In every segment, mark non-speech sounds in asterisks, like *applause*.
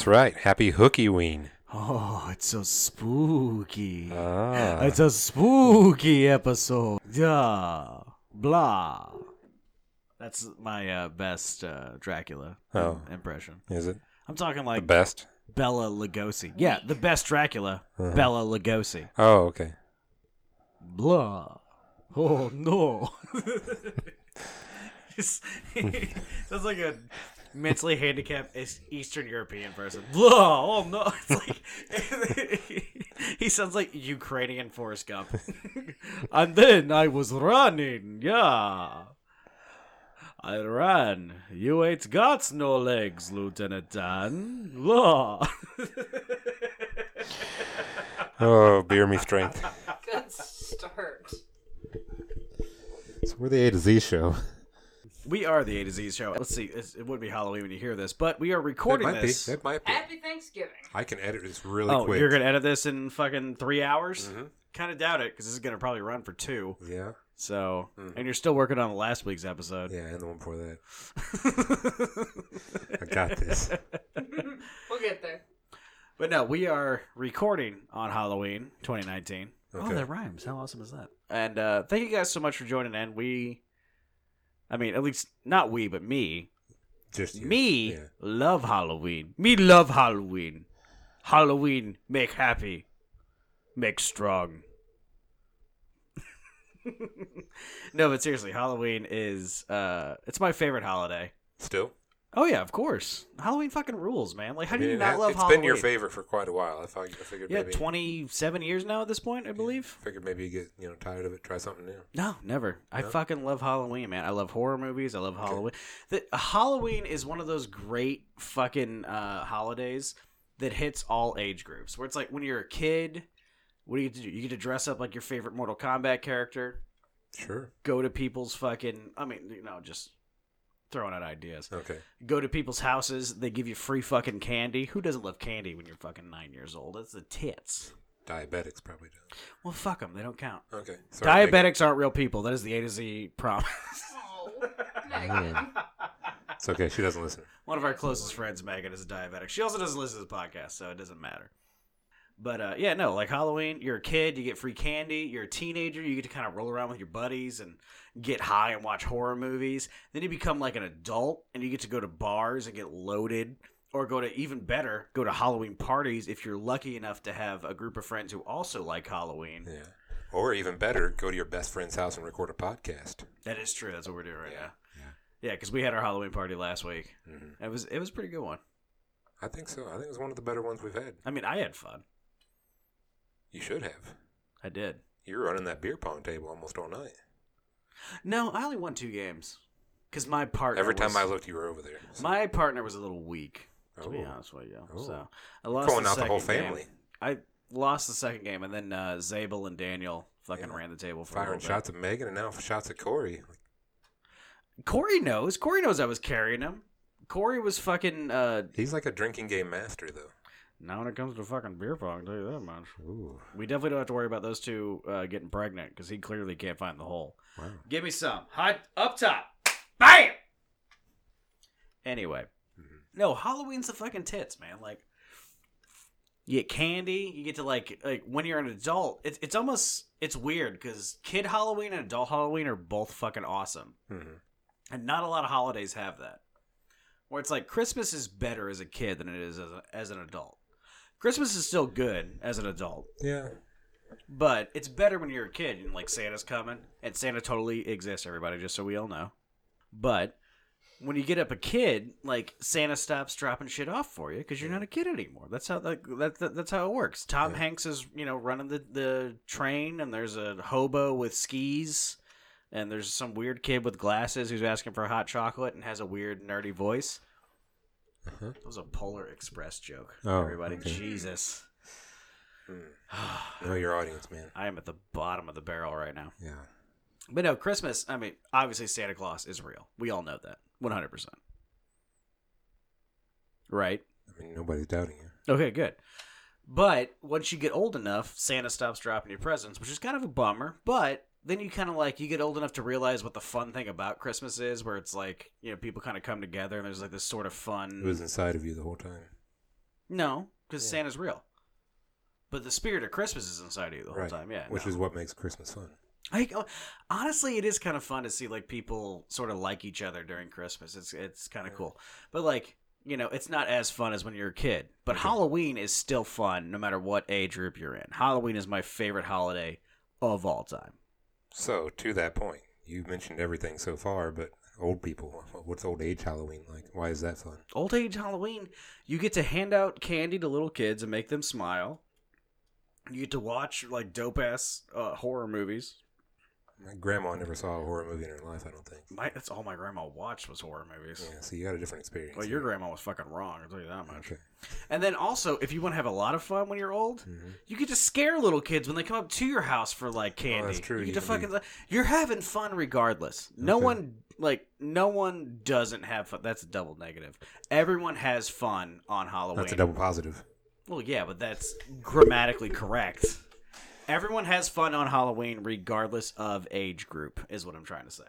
That's right. Happy Hookieween. Oh, it's so spooky. Ah. It's a spooky episode. Yeah. Blah. That's my uh, best uh, Dracula Oh. impression. Is it I'm talking the like best? Bela Lugosi. Yeah, the best Dracula, Uh-huh. Bela Lugosi. Oh, okay. Blah. Oh no. *laughs* Sounds *laughs* like a mentally handicapped Eas- Eastern European person. *laughs* Blah. Oh no. *laughs* It's like *laughs* he sounds like Ukrainian Forrest Gump. and then I was running. Yeah. I ran. You ain't got no legs, Lieutenant Dan. Blah. Oh, beer me strength. Good start. So we're the A to Z show. We are the A to Z show. Let's see. it's- It would be Halloween when you hear this, but we are That recording might this. be. That might be. Happy Thanksgiving. I can edit this really oh, quick. you're gonna edit this in fucking three hours? Mhm. Kind of doubt it because this is gonna probably run for two. Yeah. So, Mhm. and you're still working on last week's episode. Yeah, and the one before that. *laughs* I got this. *laughs* We'll get there. but no, we are recording on Halloween 2019. Oh, Okay. that rhymes. How awesome is that? And uh, thank you guys so much for joining in. We, I mean, at least not we, but me. Just you. Me Yeah. love Halloween. Me love Halloween. Halloween make happy, make strong. *laughs* no, but seriously, Halloween is uh it's my favorite holiday. Still? Oh yeah, of course. Halloween fucking rules, man. Like how do you not love It's Halloween? been your favorite for quite a while. I thought I figured Yeah, maybe 27 years now at this point, I believe. figured maybe you get you know tired of it, try something new. No, never. I fucking love Halloween, man. I love horror movies. I love Halloween. The, Halloween is one of those great fucking uh, holidays that hits all age groups. Where it's like when you're a kid, what do you get to do? You get to dress up like your favorite Mortal Kombat character. Sure. Go to people's fucking. I mean, you know, just throwing out ideas. Okay. Go to people's houses. They give you free fucking candy. Who doesn't love candy when you're fucking nine years old? That's the tits. Diabetics probably do. Well, fuck them. They don't count. Okay. Sorry, Megan. Diabetics aren't real people. That is the A to Z promise. Oh, *laughs* Megan. It's okay. She doesn't listen. One of our closest friends, Megan, is a diabetic. She also doesn't listen to the podcast, so it doesn't matter. But uh, yeah, no, like Halloween, you're a kid, you get free candy. You're a teenager, you get to kind of roll around with your buddies and get high and watch horror movies. Then you become like an adult and you get to go to bars and get loaded, or go to even better, go to Halloween parties if you're lucky enough to have a group of friends who also like Halloween. Yeah. Or even better, go to your best friend's house and record a podcast. That is true. That's what we're doing right Yeah, now. yeah. Yeah, because we had our Halloween party last week. hmm It was it was a pretty good one. I think so. I think it was one of the better ones we've had. I mean, I had fun. You should have. I did. You were running that beer pong table almost all night. No, I only won two games because my partner. Every time was- I looked, you were over there. So- my partner was a little weak. To be Oh. honest with you, Oh. so I lost Calling the out the whole second game. family. I lost the second game, and then uh, Zabel and Daniel fucking Yeah. ran the table for a Firing shots at Megan and now shots at Corey. Corey knows. Corey knows I was carrying him. Corey was fucking. Uh, He's like a drinking game master, though. Now when it comes to fucking beer pong, I'll tell you that much. Ooh. We definitely don't have to worry about those two uh, getting pregnant because he clearly can't find the hole. Wow. Give me some. Hot up top. Bam! Anyway. Mhm. No, Halloween's the fucking tits, man. Like you get candy, you get to like like when you're an adult, it's it's almost it's weird because kid Halloween and adult Halloween are both fucking awesome. hmm And not a lot of holidays have that. Where it's like Christmas is better as a kid than it is as, a, as an adult. Christmas is still good as an adult. Yeah. But it's better when you're a kid and like Santa's coming, and Santa totally exists. Everybody, just so we all know. But when you get up a kid, like Santa stops dropping shit off for you because you're not a kid anymore. That's how like, that, that that's how it works. Tom Yeah. Hanks is you know running the the train, and there's a hobo with skis, and there's some weird kid with glasses who's asking for hot chocolate and has a weird nerdy voice. Uh-huh. That was a Polar Express joke. Oh, everybody, okay. Jesus. Know your audience, man. *sighs* I am at the bottom of the barrel right now. Yeah. But no, Christmas, I mean, obviously Santa Claus is real. We all know that. 100%. Right? I mean, nobody's doubting you. Okay, good. But once you get old enough, Santa stops dropping your presents, which is kind of a bummer. But then you kind of like, you get old enough to realize what the fun thing about Christmas is, where it's like, you know, people kind of come together and there's like this sort of fun. It was inside of you the whole time. No, because Yeah. Santa's real. But the spirit of Christmas is inside of you the whole Right. time. Yeah, Which no. is what makes Christmas fun. I, uh, honestly, it is kind of fun to see like people sort of like each other during Christmas. It's it's kind of Yeah. cool, but like you know, it's not as fun as when you're a kid. But Halloween is still fun no matter what age group you're in. Halloween is my favorite holiday of all time. So, to that point, you've mentioned everything so far, but old people, what's old age Halloween like? Why is that fun? Old age Halloween, you get to hand out candy to little kids and make them smile. You get to watch like dope ass uh, horror movies. My grandma never saw a horror movie in her life, I don't think. My, that's all my grandma watched was horror movies. Yeah, so you got a different experience. Well, your grandma was fucking wrong. I'll tell you that much. Okay. And then also, if you want to have a lot of fun when you're old, Mhm. you get to scare little kids when they come up to your house for like candy. Oh, that's true. You get to fucking. You're having fun regardless. No Okay. one like no one doesn't have fun. That's a double negative. Everyone has fun on Halloween. That's a double positive. Well, yeah, but that's grammatically correct. Everyone has fun on Halloween regardless of age group. Is what I'm trying to say.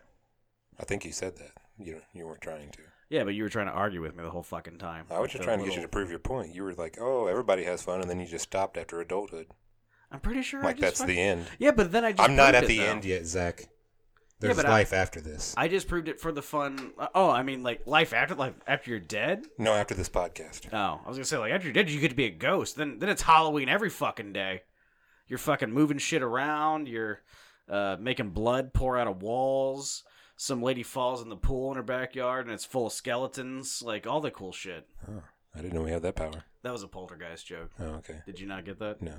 I think you said that. You you weren't trying to. Yeah, but you were trying to argue with me the whole fucking time. I was just trying to get you to prove your point. You were like, "Oh, everybody has fun," and then you just stopped after adulthood. I'm pretty sure. I Like that's fucking- the end. Yeah, but then I just. I'm not at it, the though. end yet, Zach. There's I- life after this. I just proved it for the fun. uh, Oh, I mean, like life after life after you're dead. no, after this podcast. Oh, I was gonna say like after you're dead, you get to be a ghost. Then then it's Halloween every fucking day. You're fucking moving shit around. You're uh, making blood pour out of walls. Some lady falls in the pool in her backyard and it's full of skeletons. Like all the cool shit. Oh, I didn't know we had that power. That was a poltergeist joke. Oh, okay. Did you not get that? No,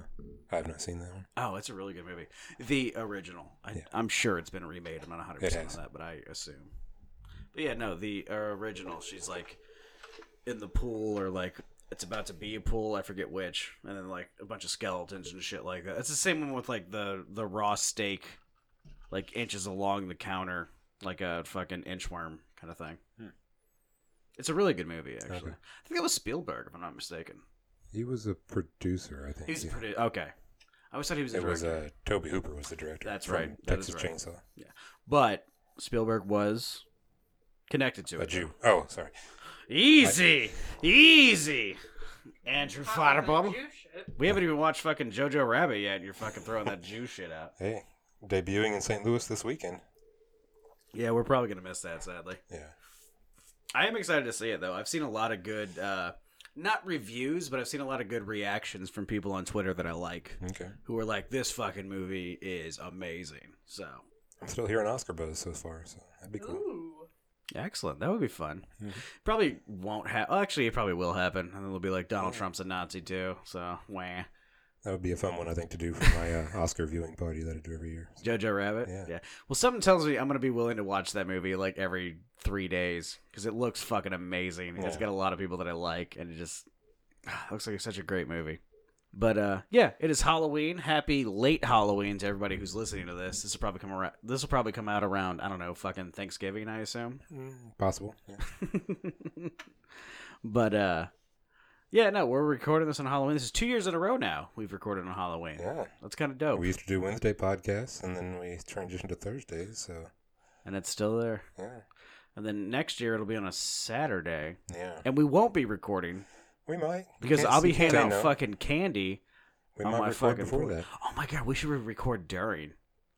I have not seen that one. Oh, it's a really good movie. The original. I, Yeah. I'm sure it's been remade. I'm not 100 percent on that, but I assume. But yeah, no, the original. She's like in the pool, or like it's about to be a pool. I forget which, and then like a bunch of skeletons and shit like that. It's the same one with like the the raw steak, like inches along the counter, like a fucking inchworm kind of thing. Hmm. It's a really good movie, actually. Okay. I think that was Spielberg, if I'm not mistaken. He was a producer, I think. He's yeah. pretty okay. I always thought he was a It was director. uh, Tobe Hooper was the director. That's from right. That is Texas right. Chainsaw. Yeah, but Spielberg was connected to A it. Jew. Oh, sorry. Easy, easy. Andrew Talking about Fodderbottle. Jew shit. We haven't even watched fucking Jojo Rabbit yet. and You're fucking throwing that Jew shit out. *laughs* Hey, debuting in St. Louis this weekend. Yeah, we're probably gonna miss that, sadly. Yeah. I am excited to see it though. I've seen a lot of good, uh, not reviews, but I've seen a lot of good reactions from people on Twitter that I like, Okay. who are like, "This fucking movie is amazing." So I'm still hearing Oscar buzz so far, so that'd be cool. Ooh. Excellent. That would be fun. Mhm. Probably won't happen. Actually, it probably will happen, and it'll be like Donald Trump's a Nazi too. So wah. That would be a fun one, I think, to do for my uh, *laughs* Oscar viewing party that I do every year. Jojo Rabbit. Yeah. Well, something tells me I'm gonna be willing to watch that movie like every three days because it looks fucking amazing. It's got a lot of people that I like, and it just *sighs* looks like it's such a great movie. But uh, yeah, it is Halloween. Happy late Halloween to everybody who's listening to this. This will probably come around. This will probably come out around I don't know, fucking Thanksgiving, I assume. Possible. Yeah. *laughs* but uh, yeah, no, we're recording this on Halloween. This is two years in a row now. We've recorded on Halloween. yeah. That's kind of dope, We used to do Wednesday podcasts, and then we transitioned to Thursdays, so and it's still there. yeah. And then next year it'll be on a Saturday. Yeah. and we won't be recording We might. Because can't- I'll be handing out fucking candy. We on might my record fucking before that. Oh my god, we should record during.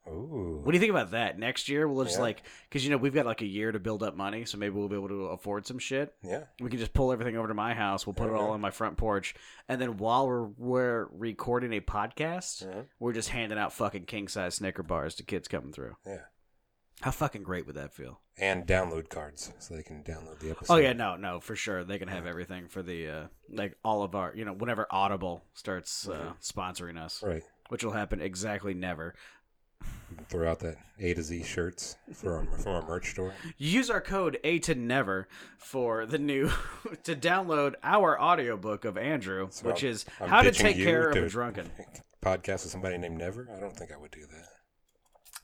Ooh. What do you think about that? Next year we'll just Yeah. like because you know we've got like a year to build up money, so maybe we'll be able to afford some shit. Yeah. We can just pull everything over to my house. We'll put it all on my front porch, and then while we're we're recording a podcast, we're just handing out fucking king size Snicker bars to kids coming through. Yeah. How fucking great would that feel? And download cards so they can download the episode. Oh yeah, no, no, for sure. They can have everything for the uh like all of our, you know, whenever Audible starts uh, sponsoring us, Right. which will happen exactly never. Throw out that A to Z shirts for our, from our merch store. Use our code A to never for the new *laughs* to download our audiobook of Andrew, So which I'm- is I'm how to pitching take you care of a drunken. *laughs* Podcast with somebody named Never. I don't think I would do that.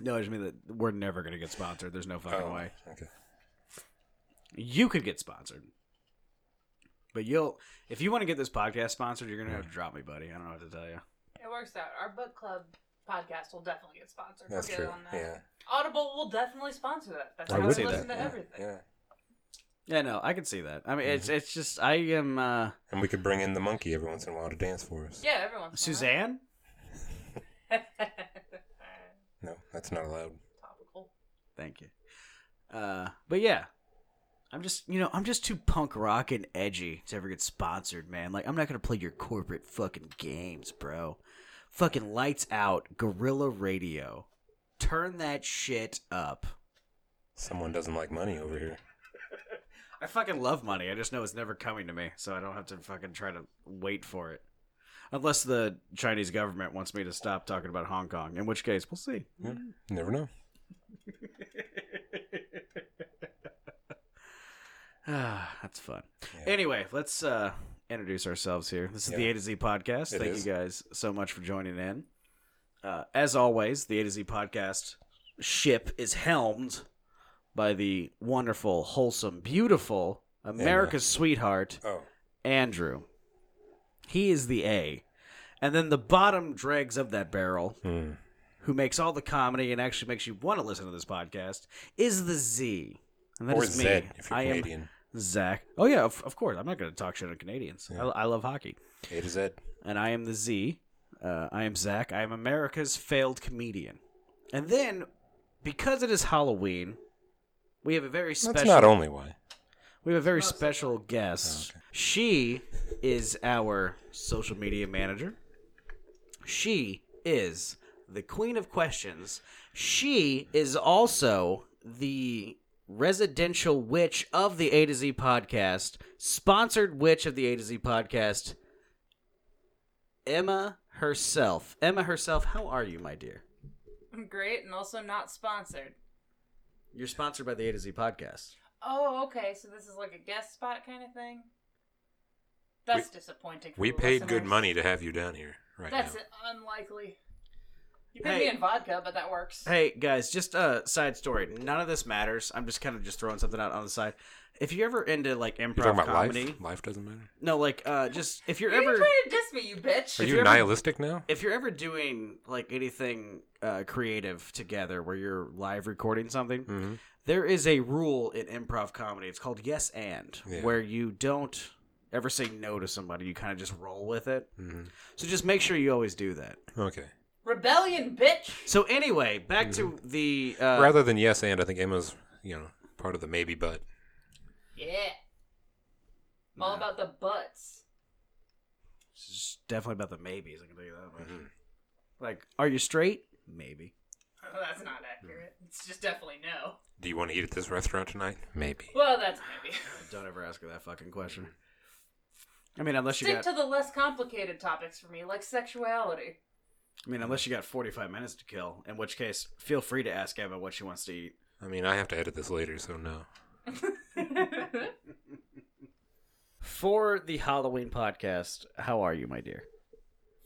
No, I just mean that we're never gonna get sponsored. There's no fucking Oh, way. Okay. You could get sponsored. But you'll if you want to get this podcast sponsored, you're gonna have to drop me, buddy. I don't know what to tell you. It works out. Our book club podcast will definitely get sponsored. That's We're good true. on that. Yeah. Audible will definitely sponsor that. That's I how would we say listen that. to yeah. everything. Yeah. Yeah, no, I can see that. I mean, it's it's just I am uh And we could bring in the monkey every once in a while to dance for us. Yeah, everyone's Suzanne. *laughs* No, that's not allowed. Topical. Thank you. Uh, but yeah, I'm just you know I'm just too punk rock and edgy to ever get sponsored, man. Like I'm not gonna play your corporate fucking games, bro. Fucking lights out, Guerrilla Radio. Turn that shit up. Someone doesn't like money over here. *laughs* I fucking love money. I just know it's never coming to me, so I don't have to fucking try to wait for it. Unless the Chinese government wants me to stop talking about Hong Kong, in which case we'll see. Yeah, never know. *laughs* Ah, that's fun. Yeah. Anyway, let's uh, introduce ourselves here. This is the A to Z podcast. It Thank is. you guys so much for joining in. Uh, as always, the A to Z podcast ship is helmed by the wonderful, wholesome, beautiful, America's sweetheart, Oh, Andrew. He is the A. And then the bottom dregs of that barrel, hmm. who makes all the comedy and actually makes you want to listen to this podcast, is the Z. And that or is me. If you're I am Canadian. Zach. Oh yeah, of, of course. I'm not going to talk shit on Canadians. Yeah. I, I love hockey, A to Z. and I am the Z. Uh, I am Zach. I am America's failed comedian. And then, because it is Halloween, we have a very special. That's not only why. We have a very oh, Mostly. special guest. Oh, okay. She is our social media manager. She is the queen of questions. She is also the residential witch of the A to Z podcast, sponsored witch of the A to Z podcast, Emma herself. Emma herself, how are you, my dear? I'm great, and also not sponsored. You're sponsored by the A to Z podcast. Oh, okay. So this is like a guest spot kind of thing. That's disappointing. For We the paid good money to have you down here right That's now. unlikely. You paid Hey. me in vodka, but that works. Hey guys, just a side story. None of this matters. I'm just kind of just throwing something out on the side. If you're ever into like You're improv talking about comedy, life? Life doesn't matter. no, like uh, just if you're Are you ever trying to diss me, you bitch? Are If you you're ever- nihilistic now? if you're ever doing like anything uh, creative together, where you're live recording something, hmm there is a rule in improv comedy. It's called yes and, Yeah. where you don't ever say no to somebody. You kind of just roll with it. hmm So just make sure you always do that. Okay. Rebellion, bitch. So anyway, back to the uh, Rather than yes and, I think Emma's, you know, part of the maybe but. Yeah. I'm all about the butts. It's definitely about the maybes. I can tell you that much. Mhm. Like, are you straight? Maybe. Oh, *laughs* that's not accurate. It's just definitely no. Do you want to eat at this restaurant tonight? Maybe. Well, that's maybe. *laughs* Don't ever ask her that fucking question. I mean, unless you Stick got. to the less complicated topics for me, like sexuality. I mean, unless you got forty-five minutes to kill. In which case, feel free to ask Eva what she wants to eat. I mean, I have to edit this later, so no. *laughs* For the Halloween podcast, how are you, my dear?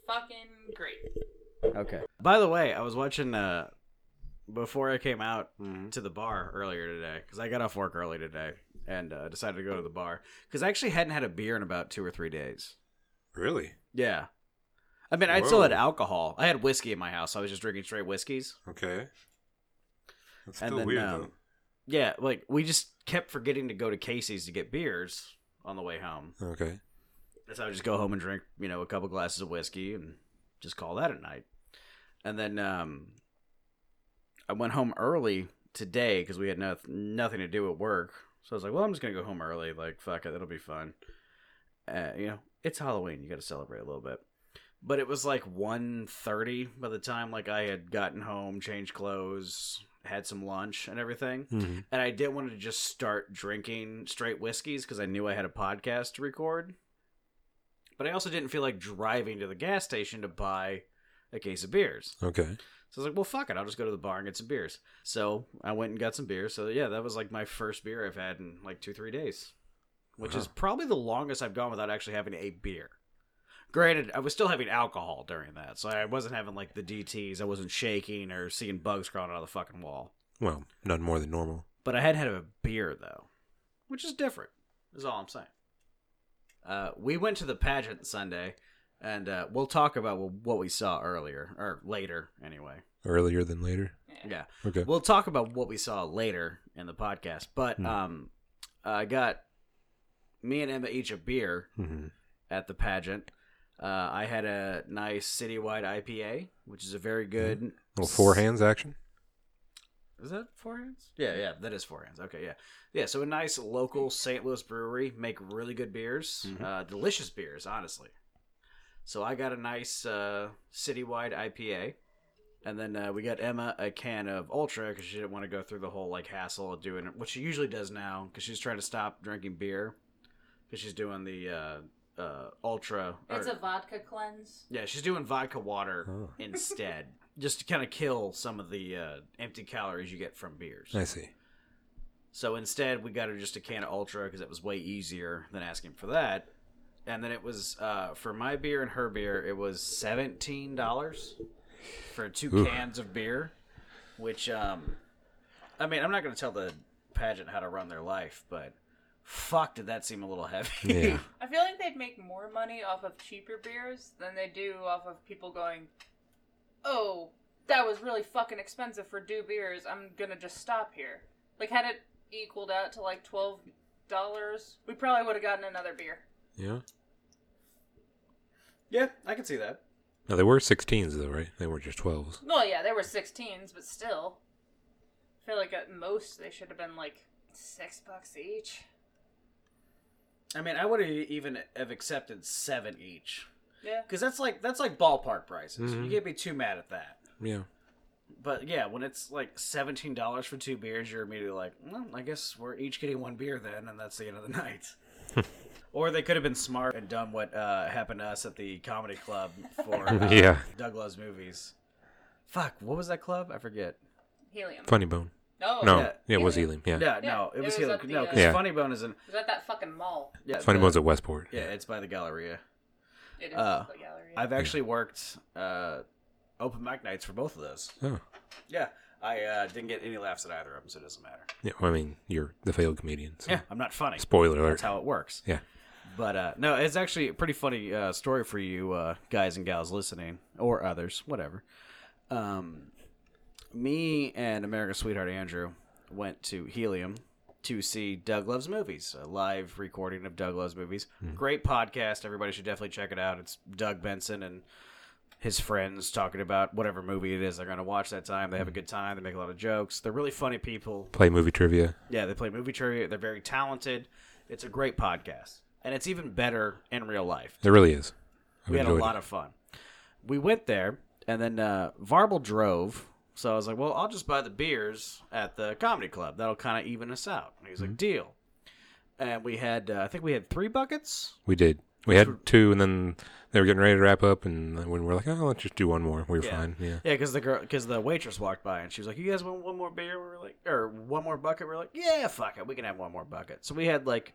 Fucking great. Okay. By the way, I was watching uh before I came out Mhm. to the bar earlier today because I got off work early today and uh, decided to go to the bar because I actually hadn't had a beer in about two or three days. Really? Yeah. I mean, I still had alcohol. I had whiskey in my house. So I was just drinking straight whiskeys. Okay. That's And still then, weird, um, though. Yeah, like we just kept forgetting to go to Casey's to get beers on the way home. Okay. So I would just go home and drink, you know, a couple glasses of whiskey and just call that a night. And then um, I went home early today because we had no- nothing to do at work. So I was like, well, I'm just going to go home early. Like, fuck it. It'll be fun. Uh, you know, it's Halloween. You got to celebrate a little bit. But it was like 1.30 by the time like I had gotten home, changed clothes, had some lunch and everything hmm and I didn't want to just start drinking straight whiskeys because I knew I had a podcast to record. But I also didn't feel like driving to the gas station to buy a case of beers. Okay. So I was like, well, fuck it. I'll just go to the bar and get some beers. So I went and got some beers. So yeah, that was like my first beer I've had in like two, three days, which is probably the longest I've gone without actually having a beer. Granted, I was still having alcohol during that. So I wasn't having like the DTs. I wasn't shaking or seeing bugs crawling out of the fucking wall. Well, none more than normal. But I had had a beer though, which is different. Is all I'm saying. Uh, we went to the pageant Sunday, and uh, we'll talk about what we saw earlier or later. Anyway, Earlier than later. yeah, Okay. we'll talk about what we saw later in the podcast. But Hmm. um, I got me and Emma each a beer hmm at the pageant. Uh, I had a nice citywide IPA, which is a very good. Little four hands action. Is that four hands? Yeah, yeah, that is four hands. Okay, yeah, yeah. So a nice local St. Louis brewery make really good beers, Mhm. uh, delicious beers, honestly. So I got a nice uh, citywide IPA, and then uh, we got Emma a can of Ultra because she didn't want to go through the whole like hassle of doing it, which she usually does now because she's trying to stop drinking beer because she's doing the uh, uh, Ultra. It's or- a vodka cleanse. yeah, she's doing vodka water Oh. instead, just to kind of kill some of the uh, empty calories you get from beers. I see. So instead, we got her just a can of Ultra because it was way easier than asking for that. And then it was uh, for my beer and her beer, it was seventeen dollars for two Oof. cans of beer. Which, um, I mean, I'm not going to tell the pageant how to run their life, but fuck, did that seem a little heavy? Yeah. *laughs* I feel like they'd make more money off of cheaper beers than they do off of people going, "Oh, that was really fucking expensive for two beers. I'm gonna just stop here." Like, had it equaled out to like twelve dollars, we probably would have gotten another beer. Yeah. yeah, I can see that. No, they were 16s though, right? They weren't just 12s. Well, yeah, they were sixteens, but still, I feel like at most they should have been like six bucks each. I mean, I would have even have accepted seven each Yeah. because that's like that's like ballpark prices. Mhm. You can't be too mad at that. Yeah. But yeah, when it's like seventeen dollars for two beers, you're immediately like, well, I guess we're each getting one beer then, and that's the end of the *laughs* night. Or they could have been smart and done what uh, happened to us at the comedy club for *laughs* uh, Yeah. Doug Loves Movies. Fuck, what was that club? I forget. Helium. Funny bone. Oh, no, yeah. yeah, it was Helium. Helium. Yeah. Yeah, Yeah, no, it it was was Helium. the, No, uh, because Yeah. Funny Bone is in. It was at that fucking mall. Yeah, Funny the- Bone's at Westport. Yeah, it's by the Galleria. It is Uh, the gallery. I've actually worked uh, open mic nights for both of those. Oh. Yeah, I uh, didn't get any laughs at either of them, so it doesn't matter. Yeah. Well, I mean, you're the failed comedian. So. Yeah, I'm not funny. Spoiler alert. That's how it works. Yeah. But uh, no, it's actually a pretty funny uh, story for you uh, guys and gals listening, or others, whatever. Um, me and America's Sweetheart Andrew went to Helium to see Doug Loves Movies, a live recording of Doug Loves Movies. Great podcast. Everybody should definitely check it out. It's Doug Benson and his friends talking about whatever movie it is they're going to watch that time. They have a good time. They make a lot of jokes. They're really funny people. Play movie trivia. Yeah, they play movie trivia. They're very talented. It's a great podcast, and it's even better in real life. There really is. I've We had a lot it. of fun. We went there, and then uh, Varble drove. So I was like, "Well, I'll just buy the beers at the comedy club. That'll kind of even us out." And he's Mm-hmm. like, "Deal." And we had, uh, I think we had three buckets. We did. We had two, and then they were getting ready to wrap up, and when we were like, "Oh, let's just do one more," we were Yeah. fine. Yeah. Yeah, because the girl, because the waitress walked by and she was like, "You guys want one more beer?" We were like, or one more bucket. We are like, "Yeah, fuck it, we can have one more bucket." So we had like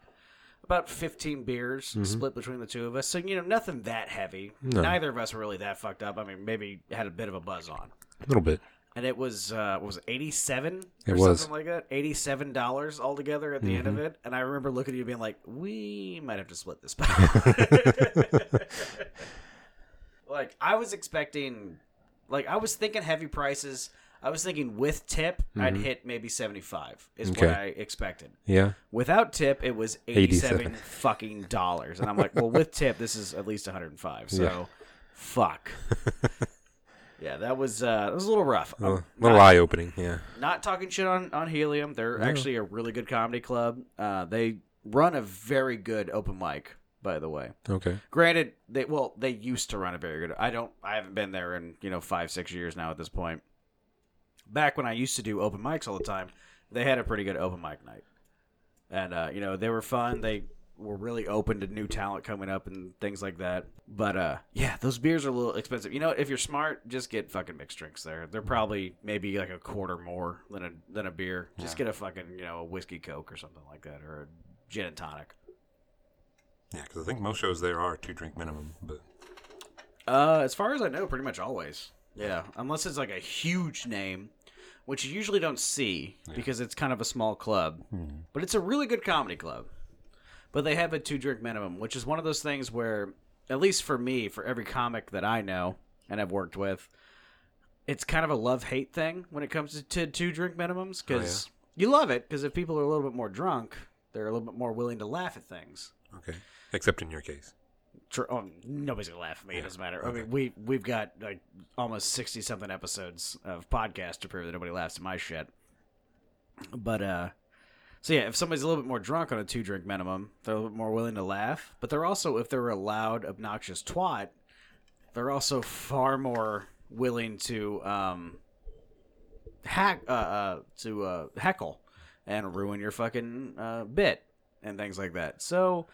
about fifteen beers split between the two of us. So you know, nothing that heavy. No. Neither of us were really that fucked up. I mean, maybe had a bit of a buzz on. A little bit. And it was uh, what was it, eighty seven It was. something like that. Eighty seven dollars altogether at the end of it. And I remember looking at you being like, "We might have to split this." *laughs* *laughs* like I was expecting, like I was thinking heavy prices. I was thinking with tip, I'd hit maybe seventy five. Is what I expected. Yeah. Without tip, it was eighty seven 87. fucking dollars, and I'm like, well, with tip, this is at least one hundred and five. So, Yeah. fuck. *laughs* yeah, that was uh, that was a little rough. A I'm little, little eye opening. Yeah. not talking shit on on Helium. They're actually a really good comedy club. Uh, they run a very good open mic, by the way. Okay. Granted, they well they used to run a very good. I don't. I haven't been there in you know five six years now at this point. Back when I used to do open mics all the time, they had a pretty good open mic night, and uh, you know they were fun. They were really open to new talent coming up and things like that. But uh, yeah, those beers are a little expensive. You know, if you're smart, just get fucking mixed drinks there. They're probably maybe like a quarter more than a than a beer. Just get a fucking you know a whiskey coke or something like that, or a gin and tonic. Yeah, because I think most shows there are two drink minimum, but Uh, as far as I know, pretty much always. Yeah, unless it's like a huge name, which you usually don't see because it's kind of a small club. Hmm. But it's a really good comedy club. But they have a two drink minimum, which is one of those things where, at least for me, for every comic that I know and I've worked with, it's kind of a love hate thing when it comes to, to two drink minimums oh, because you love it because if people are a little bit more drunk, They're a little bit more willing to laugh at things. Okay. Except in your case. Tr- oh, nobody's gonna laugh at me. It doesn't matter. I mean, we we've got like almost sixty something episodes of podcast to prove that nobody laughs at my shit. But uh, so yeah, if somebody's a little bit more drunk on a two drink minimum, they're a little bit more willing to laugh. But they're also, if they're a loud, obnoxious twat, they're also far more willing to um hack uh, uh to uh heckle and ruin your fucking uh bit and things like that. So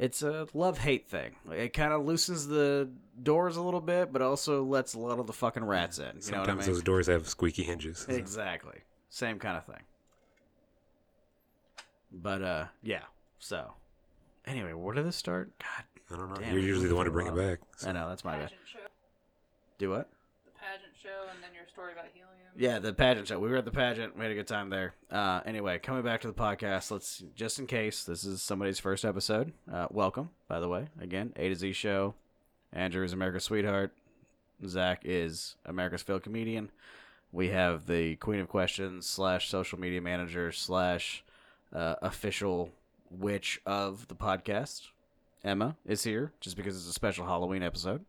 it's a love hate thing. It kind of loosens the doors a little bit, but also lets a lot of the fucking rats in. You know what I Sometimes mean? those doors have squeaky hinges. *laughs* Exactly. Same kind of thing. But uh yeah. So anyway, where did this start? God, I don't know. Damn, You're usually the one to bring it back. so- I know that's my bad. Show. Do what? The pageant show, and then your story about helium. Yeah, the pageant show. We were at the pageant. We had a good time there. Uh, anyway, coming back to the podcast, let's just in case this is somebody's first episode. Uh, welcome, by the way. Again, A to Z show. Andrew is America's sweetheart. Zach is America's failed comedian. We have the Queen of Questions slash social media manager slash uh, official witch of the podcast. Emma is here just because it's a special Halloween episode.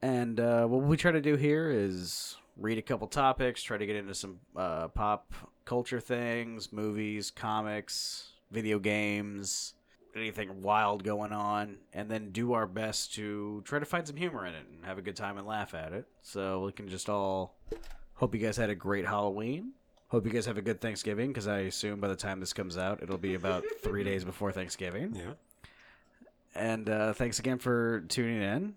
And uh, what we try to do here is read a couple topics, try to get into some uh, pop culture things, movies, comics, video games, anything wild going on, and then do our best to try to find some humor in it and have a good time and laugh at it. So we can just all hope you guys had a great Halloween. Hope you guys have a good Thanksgiving because I assume by the time this comes out, it'll be about *laughs* three days before Thanksgiving. Yeah. And uh, thanks again for tuning in.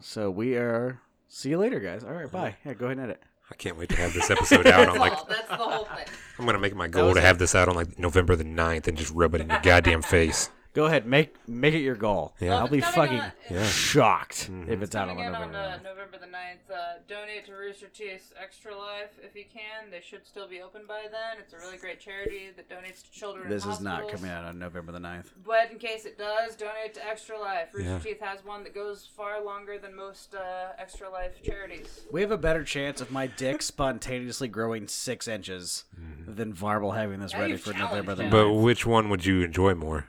So we are. See you later, guys. All right, bye. Yeah, go ahead and edit. I can't wait to have this episode out I'm like all. That's the whole thing. I'm gonna make it my goal to have this out on like November the 9th and just rub it in your goddamn face. Go ahead, make make it your goal. Yeah. I'll be fucking on- Yeah. shocked Mhm. if it's out on Coming in on November. uh, November the 9th. Uh, donate to Rooster Teeth's Extra Life if you can. They should still be open by then. It's a really great charity that donates to children This in is not coming out on November the 9th. But in case it does, donate to Extra Life. Rooster Yeah. Teeth has one that goes far longer than most uh, Extra Life charities. We have a better chance of my dick *laughs* spontaneously growing six inches than Varble having this Now ready for November the challenged 9th. But which one would you enjoy more?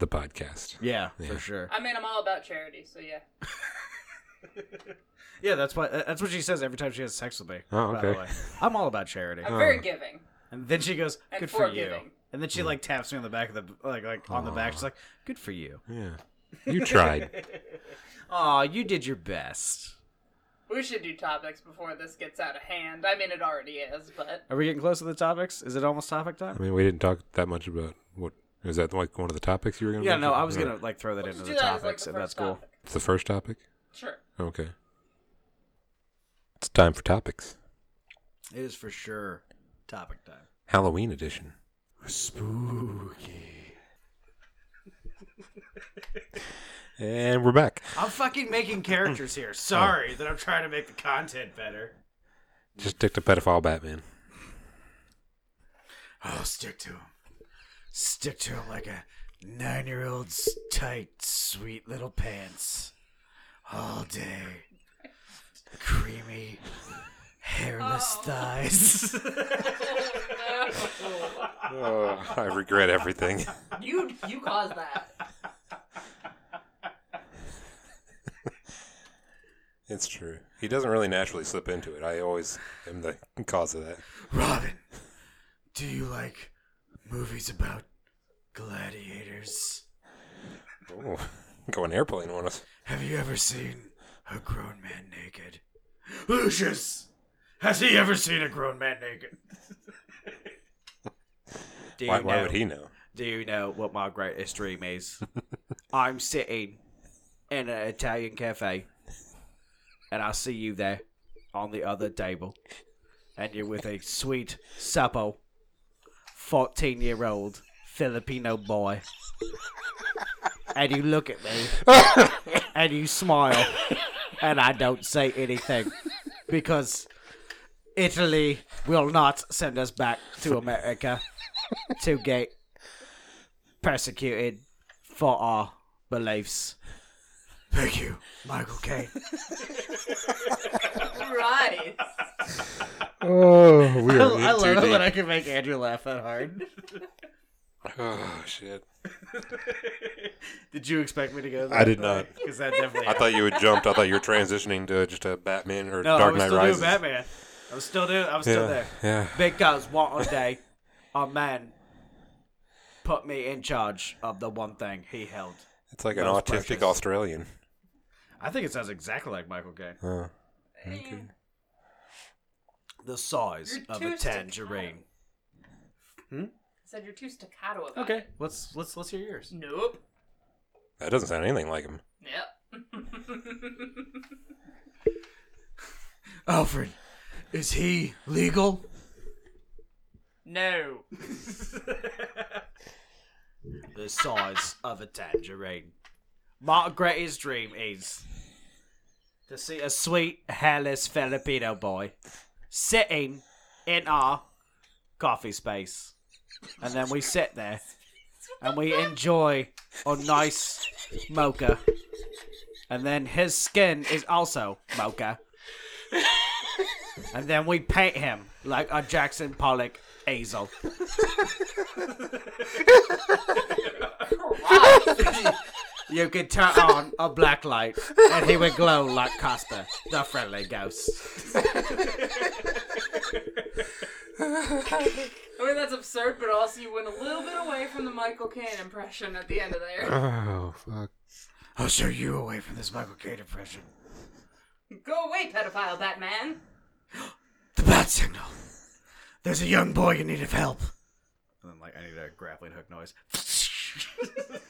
The podcast. yeah, Yeah. for sure. I mean, I'm all about charity, so yeah. *laughs* Yeah, that's what that's what she says every time she has sex with me. Oh, by the okay. way. I'm all about charity. I'm very oh. giving. And then she goes, And "Good for you." And then she like taps me on the back of the like like on the back. She's like, "Good for you." Yeah. You *laughs* tried. Aw, you did your best. We should do topics before this gets out of hand. I mean, it already is, but Are we getting close to the topics? Is it almost topic time? I mean, we didn't talk that much about what is that like one of the topics you were gonna? Yeah, no. I was gonna like throw that we'll into the that as, like, topics, the and that's first cool. topic. It's the first topic. Sure. Okay. It's time for topics. It is for sure topic time. Halloween edition. Spooky. And we're back. I'm fucking making characters here. Oh. Sorry that I'm trying to make the content better. Just stick to pedophile Batman. I'll stick to him. Stick to him like a nine-year-old's tight, sweet little pants. All day. Creamy, hairless Oh. thighs. *laughs* Oh, I regret everything. You you caused that. It's true. He doesn't really naturally slip into it. I always am the cause of that. Robin, do you like movies about gladiators? Oh, go an airplane on us. Have you ever seen a grown man naked? Lucius! Has he ever seen a grown man naked? *laughs* do Why, why would he know? Do you know what my greatest dream is? *laughs* I'm sitting in an Italian cafe, and I see you there on the other table, and you're with a sweet, supple, 14 year old Filipino boy. And you look at me, *laughs* and you smile, and I don't say anything because Italy will not send us back to America to get persecuted for our beliefs. Thank you, Michael Caine *laughs* right. Oh, we I, are in I too love it when I can make Andrew laugh that hard. Oh shit! *laughs* did you expect me to go? There? I did not. Because that definitely. I thought you had jumped. I thought you were transitioning to just a Batman or no, I Dark was Knight still Rises. doing Batman. I was still doing. I was still yeah, there. yeah. Because one day, a man put me in charge of the one thing he held. It's like an Most autistic precious. Australian. I think it sounds exactly like Michael Caine. Uh, Eh, The size You're of too a tangerine. Hmm? Said you're too staccato about it. Okay, it. let's let's let's hear yours. Nope. that doesn't sound anything like him. Yep. *laughs* Alfred, is he legal? no. *laughs* the size of a tangerine. My greatest dream is to see a sweet, hairless Filipino boy sitting in our coffee space. And then we sit there and we enjoy a nice mocha. And then his skin is also mocha. And then we paint him like a Jackson Pollock easel. *laughs* You could turn *laughs* on a black light and he would glow like Casper, the friendly ghost. I mean that's absurd, but also you went a little bit away from the Michael Caine impression at the end of there. Oh fuck! I'll show you away from this Michael Caine impression. Go away, pedophile Batman. *gasps* The bat signal. There's a young boy in need of help. And then, like, I need a grappling hook noise. *laughs*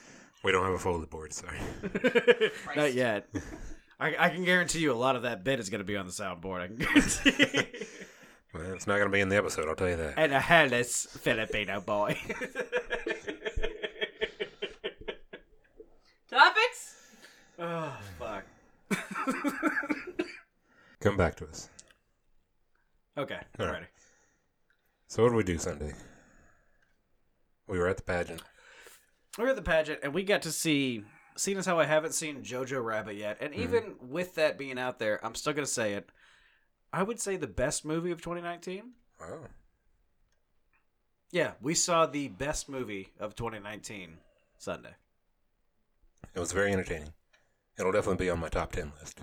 We don't have a folded board. Sorry. *laughs* Not yet. I, I can guarantee you a lot of that bit is going to be on the soundboard. I can guarantee. *laughs* Well, it's not going to be in the episode. I'll tell you that. and a hairless Filipino boy. *laughs* Topics? oh, fuck. Come back to us. Okay, All I'm right. ready. So what did we do Sunday? We were at the pageant. We were at the pageant, and we got to see. Seeing as how I haven't seen Jojo Rabbit yet, and even with that being out there, I'm still gonna say it. I would say the best movie of 2019. Wow. Yeah, we saw the best movie of 2019 Sunday. It was very entertaining. It'll definitely be on my top ten list.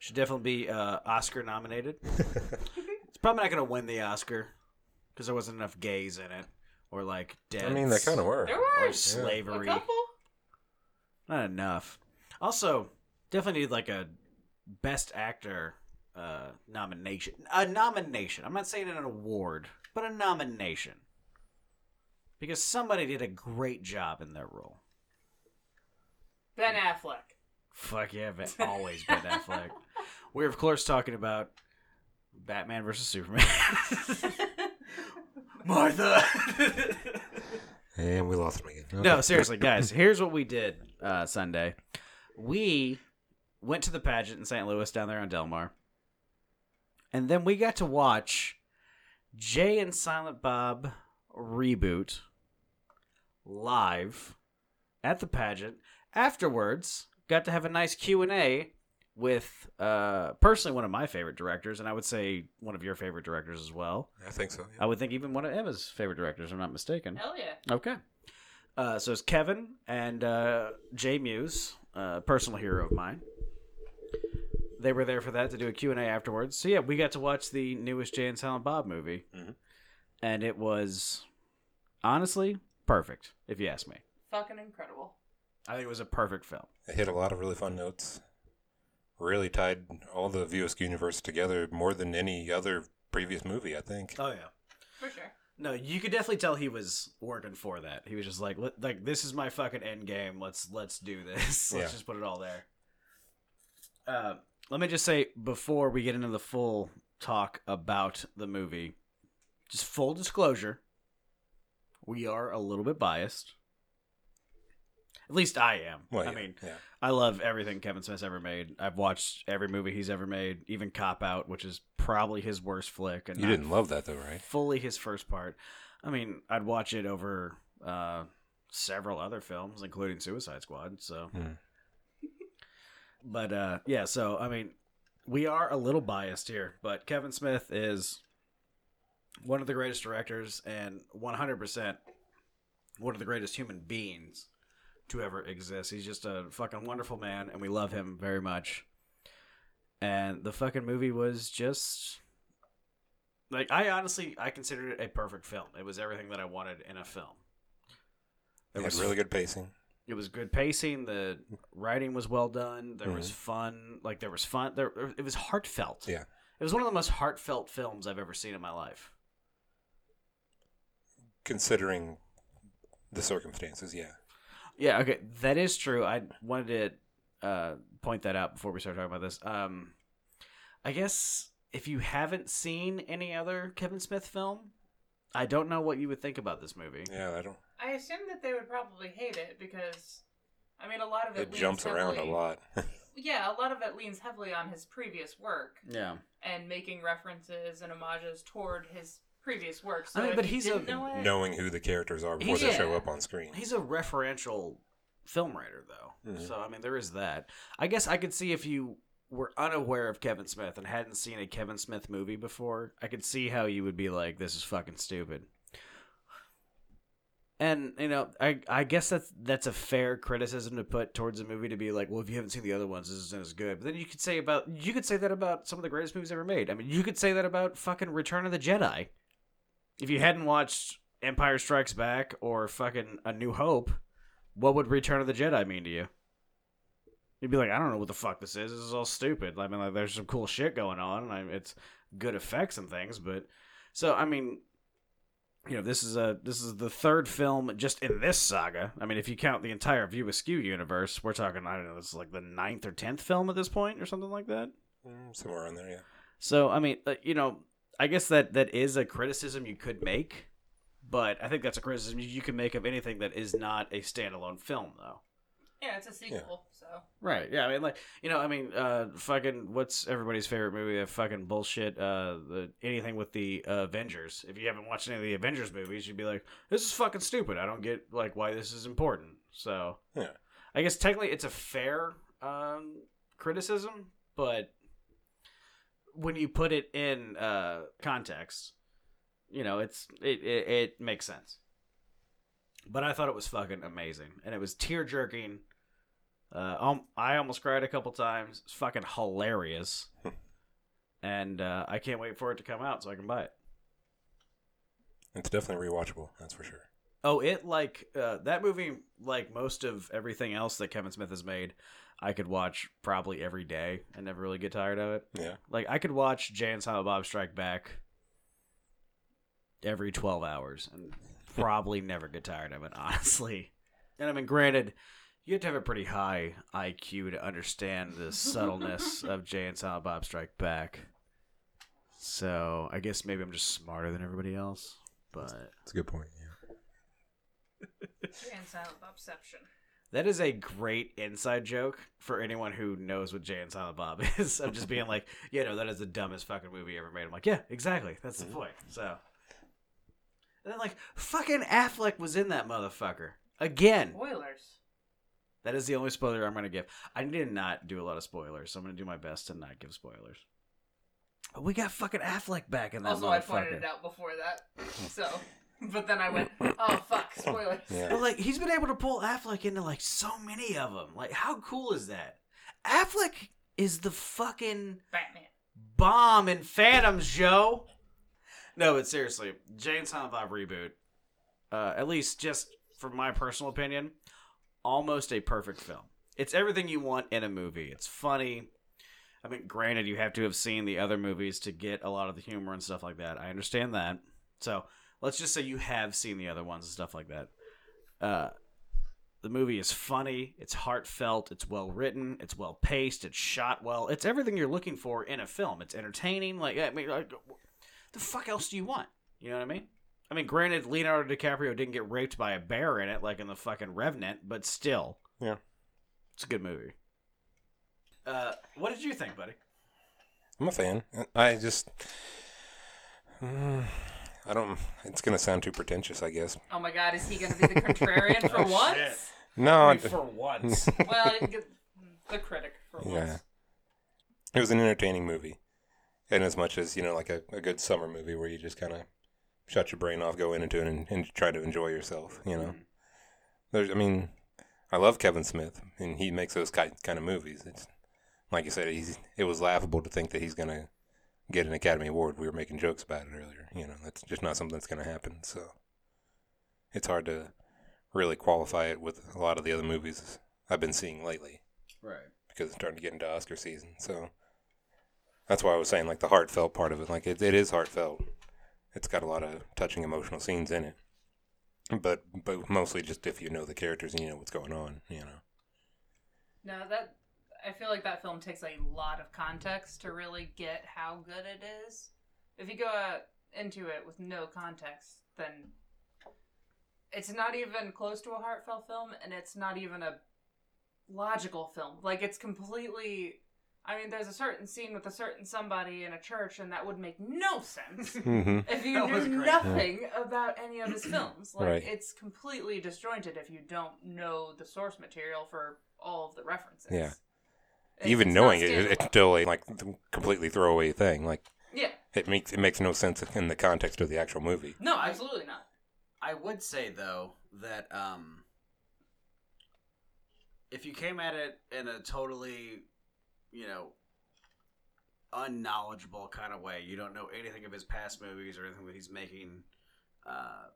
Should definitely be uh, Oscar nominated. *laughs* it's probably not gonna win the Oscar because there wasn't enough gays in it, or like dead. I mean, they kind of were. There or were a slavery. couple. Not enough. Also, definitely need like a best actor uh, nomination. A nomination. I'm not saying an award, but a nomination. Because somebody did a great job in their role. Ben Affleck. Fuck yeah, but always Ben Affleck. *laughs* We're of course talking about Batman versus Superman. *laughs* Martha. And we lost him again. No, seriously, guys. Here's what we did uh, Sunday. We went to the pageant in St. Louis down there on Delmar, and then we got to watch Jay and Silent Bob reboot live at the pageant. Afterwards, got to have a nice Q and A with uh, personally one of my favorite directors, and I would say one of your favorite directors as well. I think so. I would think even one of Emma's favorite directors, if I'm not mistaken. Hell yeah. Okay. Uh, so it's Kevin and uh, Jay Mewes, a personal hero of mine. They were there for that to do a Q&A afterwards. So yeah, we got to watch the newest Jay and Silent Bob movie. Mhm. And it was honestly perfect, if you ask me. Fucking incredible. I think it was a perfect film. It hit a lot of really fun notes. Really tied all the View Askew universe together more than any other previous movie, I think. Oh yeah. For sure. No, you could definitely tell he was working for that. He was just like, like this is my fucking end game. Let's let's do this. *laughs* let's Yeah. just put it all there. Uh, let me just say before we get into the full talk about the movie, just full disclosure, we are a little bit biased. At least I am. Well, I yeah, mean, yeah. I love everything Kevin Smith's ever made. I've watched every movie he's ever made, even Cop Out, which is probably his worst flick. And You didn't love that though, right? fully his first part. I mean, I'd watch it over uh, several other films, including Suicide Squad. So, Hmm. *laughs* But uh, yeah, so I mean, we are a little biased here, but Kevin Smith is one of the greatest directors and 100% one of the greatest human beings to ever exist. He's just a fucking wonderful man, and we love him very much. And the fucking movie was just like I honestly I considered it a perfect film. It was everything that I wanted in a film. It had was really good pacing. it was good pacing. The writing was well done. There was Mhm. fun. Like there was fun. There it was heartfelt. Yeah. it was one of the most heartfelt films I've ever seen in my life. Considering the circumstances, yeah. Yeah, okay, that is true. I wanted to uh, point that out before we start talking about this. Um, I guess if you haven't seen any other Kevin Smith film, I don't know what you would think about this movie. Yeah, I don't. I assume that they would probably hate it because, I mean, a lot of it, It leans jumps around a lot. *laughs* *laughs* Yeah, a lot of it leans heavily on his previous work Yeah, and making references and homages toward his previous work. So I mean, but he's a- know it, Knowing who the characters are before He's- they show up on screen. he's a referential film writer, though. Mhm. So I mean, there is that. I guess I could see if you were unaware of Kevin Smith and hadn't seen a Kevin Smith movie before, I could see how you would be like, "This is fucking stupid." And you know, I I guess that's that's a fair criticism to put towards a movie to be like, well, if you haven't seen the other ones, this isn't as good. But then you could say about you could say that about some of the greatest movies ever made. I mean, you could say that about fucking Return of the Jedi. If you hadn't watched Empire Strikes Back or fucking A New Hope, what would Return of the Jedi mean to you? You'd be like, I don't know what the fuck this is. This is all stupid. I mean, like, there's some cool shit going on, and I, it's good effects and things, but so I mean, you know, this is a this is the third film just in this saga. I mean, if you count the entire View Askew universe, we're talking I don't know, this is like the ninth or tenth film at this point, or something like that. Mm, Somewhere on there, yeah. So I mean, uh, you know, I guess that that is a criticism you could make, but I think that's a criticism you can make of anything that is not a standalone film, though. yeah, it's a sequel. So Right. Yeah. I mean, like you know, I mean, uh, fucking, what's everybody's favorite movie? That fucking bullshit. Uh, the anything with the uh, Avengers. If you haven't watched any of the Avengers movies, you'd be like, this is fucking stupid. I don't get like why this is important. So Yeah. I guess technically it's a fair um, criticism, but when you put it in uh, context, you know, it's it, it it makes sense. But I thought it was fucking amazing, and it was tear jerking. Uh, um, I almost cried a couple times. It's fucking hilarious, *laughs* and uh, I can't wait for it to come out so I can buy it. It's definitely rewatchable, that's for sure. Oh, it like uh, that movie, like most of everything else that Kevin Smith has made, I could watch probably every day and never really get tired of it. Yeah. Like I could watch Jay and Silent Bob Strike Back every twelve hours and *laughs* probably never get tired of it, honestly. And I mean, granted, you have to have a pretty high IQ to understand the subtleness *laughs* of Jay and Silent Bob Strike Back. So I guess maybe I'm just smarter than everybody else, but. It's a good point, yeah. And Silent Bobception. That is a great inside joke for anyone who knows what Jay and Silent Bob *laughs* is. Of just being like, yeah, no, that is the dumbest fucking movie ever made. I'm like, yeah, exactly. That's the mm-hmm. point. So, and then like, fucking Affleck was in that motherfucker again. Spoilers. That is the only spoiler I'm gonna give. I did not do a lot of spoilers, so I'm gonna do my best to not give spoilers. But we got fucking Affleck back in that Also, I motherfucker. pointed it out before that. So, *laughs* *laughs* but then I went, oh fuck, spoilers. Yeah. But like he's been able to pull Affleck into like so many of them. Like how cool is that? Affleck is the fucking Batman. bomb in Phantoms, Joe. No, but seriously, Jay and Silent Bob reboot. Uh, at least just from my personal opinion, almost a perfect film. It's everything you want in a movie. It's funny. I mean, granted, you have to have seen the other movies to get a lot of the humor and stuff like that. I understand that. So let's just say you have seen the other ones and stuff like that. Uh, the movie is funny. It's heartfelt. It's well written. It's well paced. It's shot well. It's everything you're looking for in a film. It's entertaining. Like I mean, like, the fuck else do you want? You know what I mean? I mean, granted, Leonardo DiCaprio didn't get raped by a bear in it, like in the fucking Revenant, but still, Yeah. it's a good movie. Uh, what did you think, buddy? I'm a fan. I just. Mm, I don't. It's going to sound too pretentious, I guess. Oh my god, is he gonna be the contrarian for *laughs* Oh, once? shit. No, I- for once. *laughs* Well, the critic for Yeah. once. It was an entertaining movie, and as much as you know, like a, a good summer movie where you just kind of shut your brain off, go into it, and, and try to enjoy yourself. You know, mm-hmm. there's, I mean, I love Kevin Smith, and he makes those kind kind of movies. It's like you said, he's it was laughable to think that he's gonna get an Academy Award. We were making jokes about it earlier. You know, that's just not something that's gonna happen. So it's hard to really qualify it with a lot of the other movies I've been seeing lately Right. because it's starting to get into Oscar season. So that's why I was saying like the heartfelt part of it. Like it, it is heartfelt. It's got a lot of touching emotional scenes in it, but but mostly just if you know the characters and you know what's going on. You know. No, that I feel like that film takes a lot of context to really get how good it is. If you go out into it with no context, then it's not even close to a heartfelt film, and it's not even a logical film. Like it's completely. I mean, there's a certain scene with a certain somebody in a church, and that would make no sense *laughs* Mm-hmm. *laughs* if you That knew great. nothing about any of his films. Like Right. it's completely disjointed if you don't know the source material for all of the references. Yeah. It's- Even it's knowing it, standalone. it's still a like completely throwaway thing. Like yeah, it makes it makes no sense in the context of the actual movie. no, absolutely not. I would say though that um, if you came at it in a totally, you know, unknowledgeable kind of way, you don't know anything of his past movies or anything that he's making uh,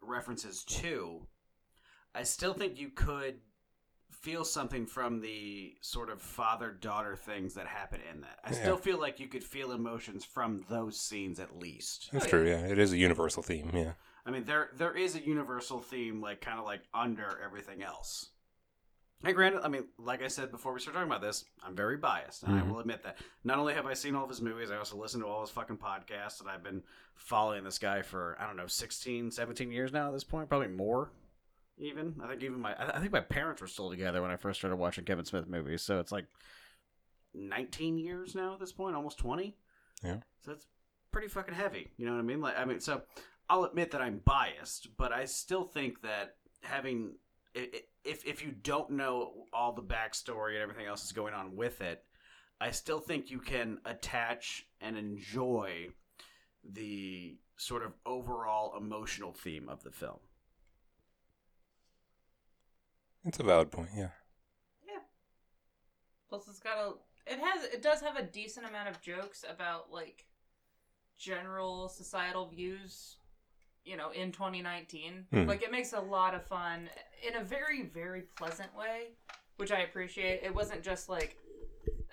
references to. I still think you could feel something from the sort of father daughter things that happen in that. I Yeah. still feel like you could feel emotions from those scenes at least. That's Oh, true. Yeah, it is a universal theme. Yeah. I mean, there there is a universal theme, like kind of like under everything else. And granted, I mean, like I said before we start talking about this, I'm very biased, and I Mhm. will admit that. Not only have I seen all of his movies, I also listen to all his fucking podcasts, and I've been following this guy for I don't know 16, 17 years now at this point, probably more. Even I think even my I think my parents were still together when I first started watching Kevin Smith movies, so it's like 19 years now at this point, almost 20. Yeah. So it's pretty fucking heavy. You know what I mean? Like I mean, so I'll admit that I'm biased, but I still think that having if if you don't know all the backstory and everything else that's going on with it, I still think you can attach and enjoy the sort of overall emotional theme of the film. It's a valid point. Yeah. Yeah. Plus, it's got a. It has. It does have a decent amount of jokes about like general societal views. You know, in 2019, Hmm. like it makes a lot of fun in a very, very pleasant way, which I appreciate. It wasn't just like,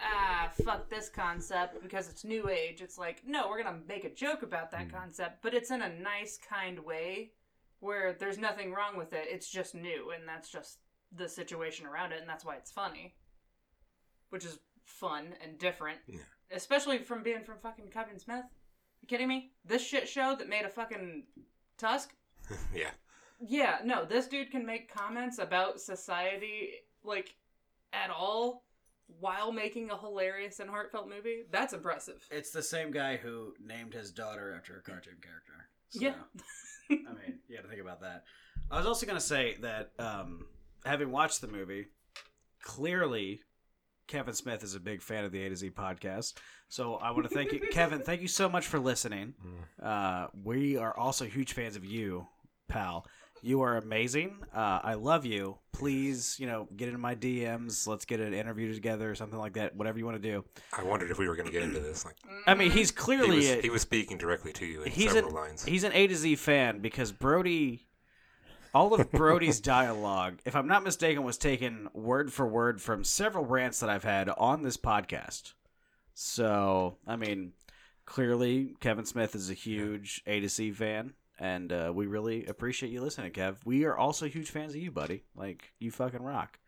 ah, fuck this concept because it's new age. It's like, no, we're gonna make a joke about that Hmm. concept, but it's in a nice, kind way where there's nothing wrong with it. It's just new, and that's just the situation around it, and that's why it's funny which is fun and different. Yeah. Especially from being from fucking Kevin Smith. You kidding me? This shit show that made a fucking Tusk? *laughs* yeah. Yeah, no, this dude can make comments about society, like, at all while making a hilarious and heartfelt movie. That's impressive. It's the same guy who named his daughter after a cartoon character. So, Yeah. I mean, you got to think about that. I was also going to say that um, having watched the movie, clearly Kevin Smith is a big fan of the A to Z podcast. So I want to thank you, *laughs* Kevin. Thank you so much for listening. Uh, we are also huge fans of you, pal. You are amazing. Uh, I love you. Please, you know, get into my DMs. Let's get an interview together or something like that. Whatever you want to do. I wondered if we were going to get into this. Like I mean, he's he clearly was, a- he was speaking directly to you in he's several an lines. he's an A to Z fan because Brody, all of *laughs* Brody's dialogue, if I'm not mistaken, was taken word for word from several rants that I've had on this podcast. So, I mean, clearly Kevin Smith is a huge A to C fan, and uh, we really appreciate you listening, Kev. We are also huge fans of you, buddy. Like you fucking rock.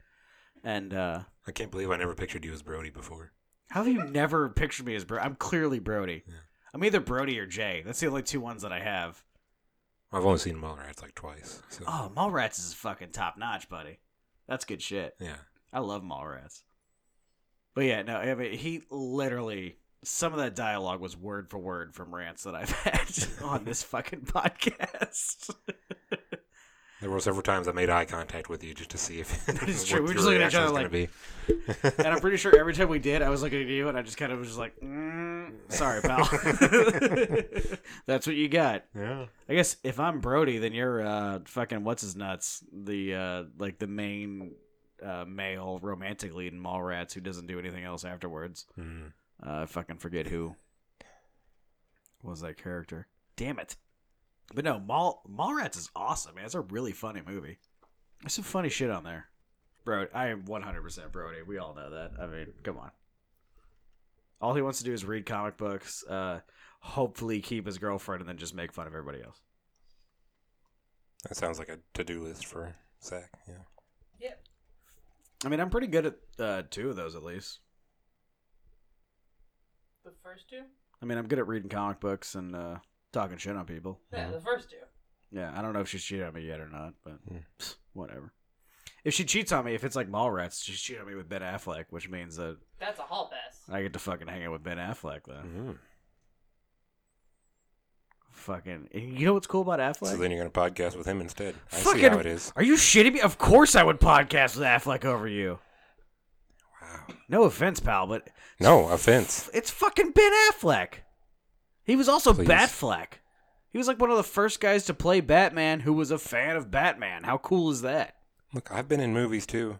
And uh, I can't believe I never pictured you as Brody before. how have you never pictured me as Brody? I'm clearly Brody. Yeah. I'm either Brody or Jay. That's the only two ones that I have. I've only seen Mallrats like twice. So Oh, Mallrats is fucking top notch, buddy. That's good shit. yeah. I love Mallrats. But yeah, no, I mean, he literally some of that dialogue was word for word from rants that I've *laughs* had on this fucking podcast. *laughs* There were several times I made eye contact with you just to see if *laughs* what true. We were just looking at each other like- *laughs* and I'm pretty sure every time we did, I was looking at you, and I just kind of was just like, mm, "Sorry, pal." *laughs* That's what you got. Yeah. I guess if I'm Brody, then you're uh, fucking what's his nuts, the uh, like the main uh, male romantic lead in Mallrats who doesn't do anything else afterwards. Mm. Uh, I fucking forget who was that character. Damn it! But no, Mall Mallrats is awesome, man. It's a really funny movie. There's some funny shit on there. Bro, I am 100% Brody. We all know that. I mean, come on. All he wants to do is read comic books, uh, hopefully keep his girlfriend, and then just make fun of everybody else. That sounds like a to-do list for Zach. Yeah. Yep. I mean, I'm pretty good at uh, two of those at least. The first two? I mean, I'm good at reading comic books and uh, talking shit on people. Yeah, the first two. Yeah, I don't know if she's cheated on me yet or not, but Hmm. pfft, whatever. If she cheats on me, if it's like Mallrats, she's cheating on me with Ben Affleck, which means that That's a hall pass. I get to fucking hang out with Ben Affleck then. Mhm. Fucking, and you know what's cool about Affleck? So then you're gonna podcast with him instead. I see Fucking- how it is. Are you shitting me? Of course I would podcast with Affleck over you. Wow. No offense, pal, but No offense. it's fucking Ben Affleck. He was also Please. Batfleck. He was like one of the first guys to play Batman who was a fan of Batman. How cool is that? Look, I've been in movies too.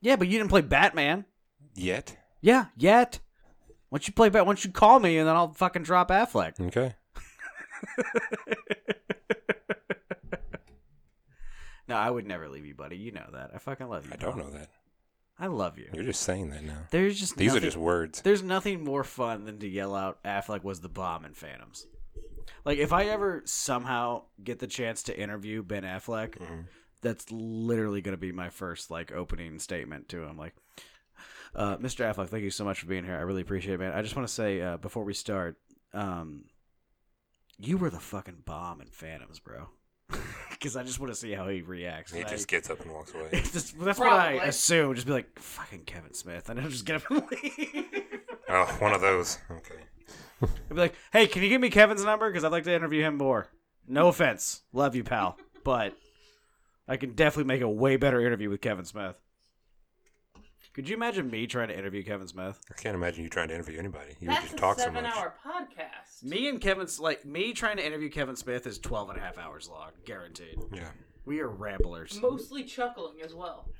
Yeah, but you didn't play Batman. Yet. Yeah, yet. Once you play Bat, once you call me, and then I'll fucking drop Affleck. Okay. *laughs* no, I would never leave you, buddy. You know that. I fucking love you. I don't know that. I love you. You're just saying that now. There's just These nothing, are just words. There's nothing more fun than to yell out Affleck was the bomb in Phantoms. Like if I ever somehow get the chance to interview Ben Affleck, Mhm. that's literally going to be my first like opening statement to him. Like, uh, Mr. Affleck, thank you so much for being here. I really appreciate it, man. I just want to say uh, before we start, um, you were the fucking bomb in Phantoms, bro. *laughs* Because I just want to see how he reacts. He And I- just gets up and walks away. *laughs* just, that's what I assume. Just be like, fucking Kevin Smith, and I'll just get up and leave. oh, one of those. Okay. I'd be like, hey, can you give me Kevin's number? Because I'd like to interview him more. No offense. Love you, pal. But I can definitely make a way better interview with Kevin Smith. Could you imagine me trying to interview Kevin Smith? I can't imagine you trying to interview anybody. You would That's just a talk so seven much. hour podcast. Me and Kevin's, like, me trying to interview Kevin Smith is 12 and a half hours long. Guaranteed. Yeah. We are ramblers. Mostly chuckling as well.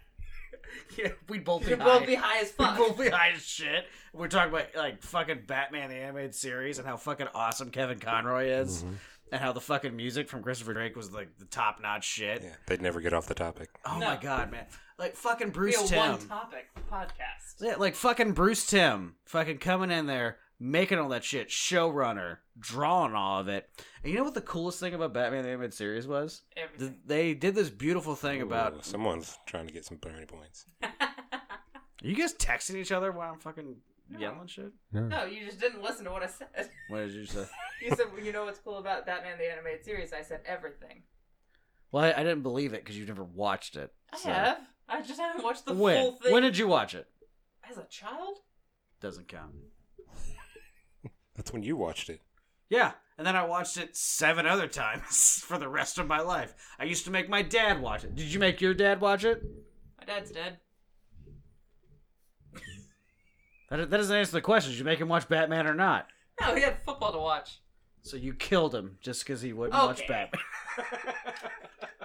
*laughs* yeah, we'd both be You'd high. both be high as *laughs* fuck. We'd both be high as shit. We're talking about, like, fucking Batman the Animated Series and how fucking awesome Kevin Conroy is. Mm-hmm. And how the fucking music from Christopher Drake was, like, the top notch shit. Yeah. They'd never get off the topic. Oh No. my god, man! Like fucking Bruce Be Bruce a one Tim. topic podcast. Yeah, like fucking Bruce Timm, fucking coming in there, making all that shit, showrunner, drawing all of it. And you know what the coolest thing about Batman the Animated Series was? Th- Everything. They did this beautiful thing Ooh, about. someone's trying to get some brownie points. Are *laughs* you guys texting each other while I'm fucking yelling shit? no, you just didn't listen to what I said. What did you say? *laughs* You said, you know what's cool about Batman the Animated Series? I said everything. Well, I, I didn't believe it because you've never watched it. I so- have. I just haven't watched the when? full thing. When did you watch it? As a child? Doesn't count. That's when you watched it. Yeah, and then I watched it seven other times *laughs* for the rest of my life. I used to make my dad watch it. Did you make your dad watch it? My dad's dead. That, that doesn't answer the question. Did you make him watch Batman or not? No, he had football to watch. So you killed him just because he wouldn't watch Batman. *laughs*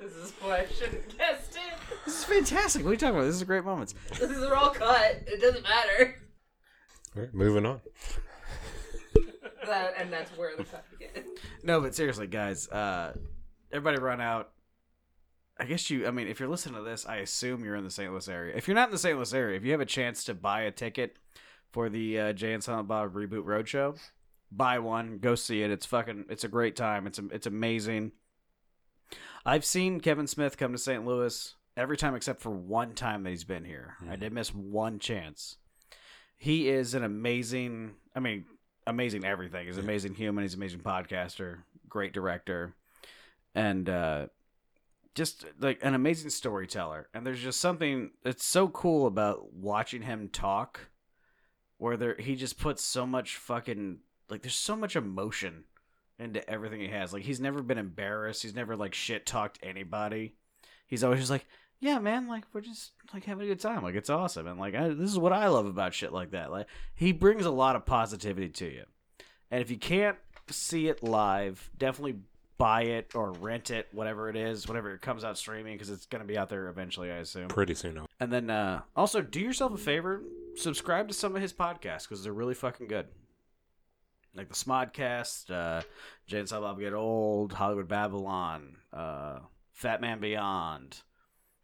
This is why I shouldn't guessed it. this is fantastic. What are you talking about? This is a great moment. This is all cut. It doesn't matter. All right, moving on. That and that's where the cut begins. No, but seriously, guys, uh, everybody run out. I guess you, I mean, if you're listening to this, I assume you're in the St. Louis area. If you're not in the St. Louis area, if you have a chance to buy a ticket for the uh, Jay and Silent Bob Reboot Roadshow, buy one, go see it. It's fucking, it's a great time. It's, it's amazing. I've seen Kevin Smith come to St. Louis every time except for one time that he's been here. I did miss one chance. He is an amazing, I mean, amazing everything. He's an amazing human. He's an amazing podcaster, great director, and uh, just like an amazing storyteller. And there's just something that's so cool about watching him talk, where there he just puts so much fucking like there's so much emotion into everything he has. Like he's never been embarrassed. He's never like shit talked anybody. He's always just like, yeah, man, like we're just like having a good time. Like it's awesome, and like I, this is what I love about shit like that. Like he brings a lot of positivity to you, and if you can't see it live, definitely buy it or rent it, whatever it is, whatever it comes out streaming, because it's gonna be out there eventually, I assume. Pretty soon. I'll- And then uh, also do yourself a favor, subscribe to some of his podcasts because they're really fucking good. Like the Smodcast, uh, Jay and Silent Bob Get Old, Hollywood Babylon, uh, Fatman Beyond,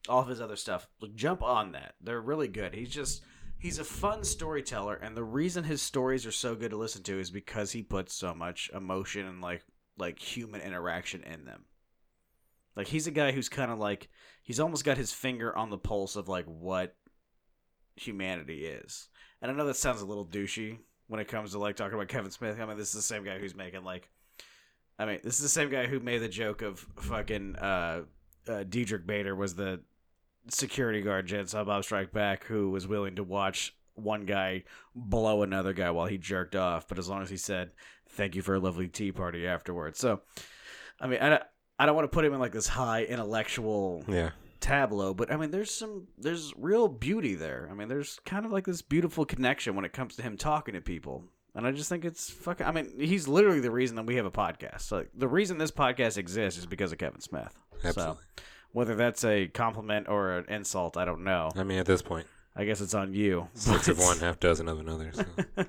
all of his other stuff. Like, jump on that. They're really good. He's just he's a fun storyteller, and the reason his stories are so good to listen to is because he puts so much emotion and like like human interaction in them. Like he's a guy who's kind of like he's almost got his finger on the pulse of like what humanity is. And I know that sounds a little douchey when it comes to like talking about Kevin Smith. I mean, this is the same guy who's making like, I mean, this is the same guy who made the joke of fucking uh, uh Diedrich Bader was the security guard Jen saw Bob Strike Back who was willing to watch one guy blow another guy while he jerked off, but as long as he said thank you for a lovely tea party afterwards. So, I mean, I don't, I don't want to put him in like this high intellectual Yeah. Tableau but i mean there's some there's real beauty there i mean there's kind of like this beautiful connection when it comes to him talking to people and i just think it's fucking i mean he's literally the reason that we have a podcast like the reason this podcast exists is because of kevin smith Absolutely. so whether that's a compliment or an insult i don't know I mean, at this point, i guess it's on you six of *laughs* one, half dozen of another. So. *laughs*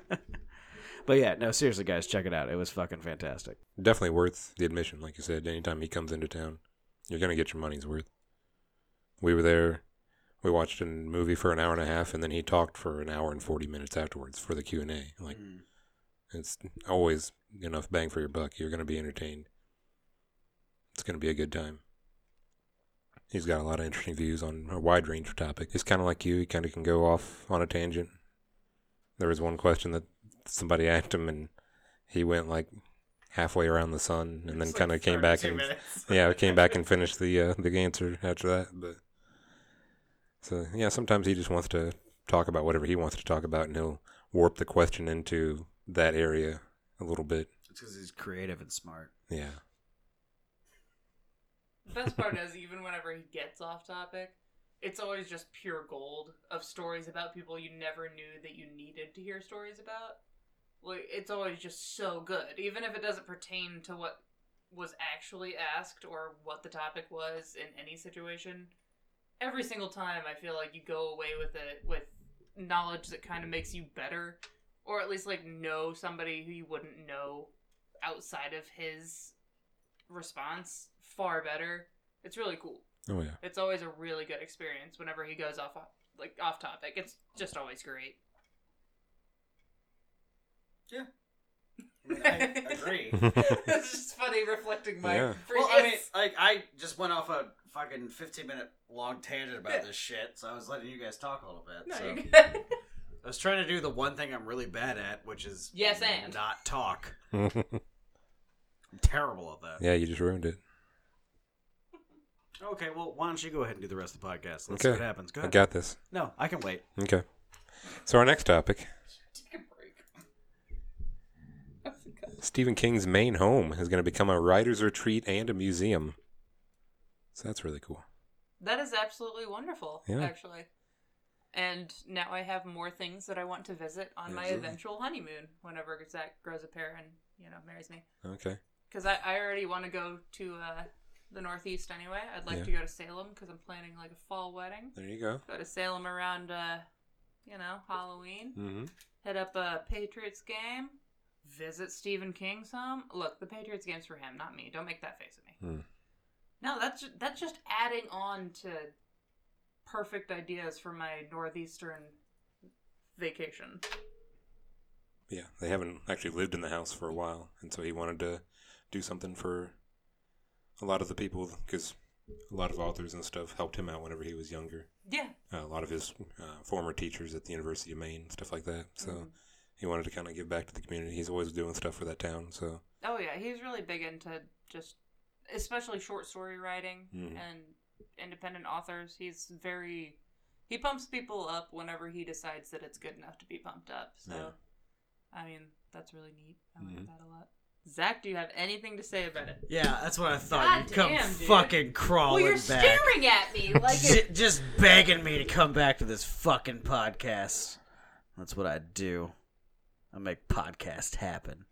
but yeah no seriously guys check it out it was fucking fantastic Definitely worth the admission, like you said. Anytime he comes into town, you're gonna get your money's worth. We were there. We watched a movie for an hour and a half, and then he talked for an hour and forty minutes afterwards for the Q and A. Like it's always enough bang for your buck. You're gonna be entertained. It's gonna be a good time. He's got a lot of interesting views on a wide range of topics. He's kind of like you. He kind of can go off on a tangent. There was one question that somebody *laughs* asked him, and he went like halfway around the sun, and then kind of came back and yeah, came back and *laughs* finished the uh, the answer after that. But so yeah, sometimes he just wants to talk about whatever he wants to talk about, and he'll warp the question into that area a little bit. it's because he's creative and smart Yeah, The best part is even whenever he gets off topic, it's always just pure gold of stories about people you never knew that you needed to hear stories about. Like it's always just so good, even if it doesn't pertain to what was actually asked or what the topic was in any situation. Every single time, I feel like you go away with it with knowledge that kind of makes you better, or at least like know somebody who you wouldn't know outside of his response far better. It's really cool. oh yeah, It's always a really good experience whenever he goes off like off topic. It's just always great. Yeah. *laughs* I agree. *laughs* it's just funny reflecting my. Yeah. Well, I mean, like I just went off a fucking fifteen minute long tangent about this shit, so I was letting you guys talk a little bit. no, so. you're *laughs* good. I was trying to do the one thing I'm really bad at, which is Yes, and. not talk. *laughs* I'm terrible at that. Yeah, you just ruined it. Okay, well, why don't you go ahead and do the rest of the podcast? Let's see Okay. what happens. Go I ahead. got this. no, I can wait. Okay. So our next topic, Take a break. *laughs* That was good. Stephen King's main home is going to become a writer's retreat and a museum. So that's really cool. That is absolutely wonderful, Yeah. actually. And now I have more things that I want to visit on my eventual honeymoon whenever Zach grows a pair and, you know, marries me. Okay. Because I, I already want to go to uh, the Northeast anyway. I'd like Yeah. to go to Salem because I'm planning like a fall wedding. There you go. Go to Salem around, uh, you know, Halloween. Mm-hmm. Hit up a Patriots game. Visit Stephen King's home. Look, the Patriots game's for him, not me. Don't make that face at me. Hmm. No, that's ju- that's just adding on to perfect ideas for my northeastern vacation. Yeah, they haven't actually lived in the house for a while, and so he wanted to do something for a lot of the people because a lot of authors and stuff helped him out whenever he was younger. Yeah. Uh, a lot of his uh, former teachers at the University of Maine, stuff like that. So Mhm. he wanted to kind of give back to the community. He's always doing stuff for that town. So Oh yeah, he's really big into just, especially short story writing Mhm. and independent authors. He's very, he pumps people up whenever he decides that it's good enough to be pumped up. So, Yeah. I mean, that's really neat. I like Mhm. that a lot. Zach, do you have anything to say about it? Yeah, that's what I thought. God You'd come damn, dude. fucking Well, crawling you're back. staring at me like *laughs* it. just begging me to come back to this fucking podcast. That's what I do. I make podcast happen.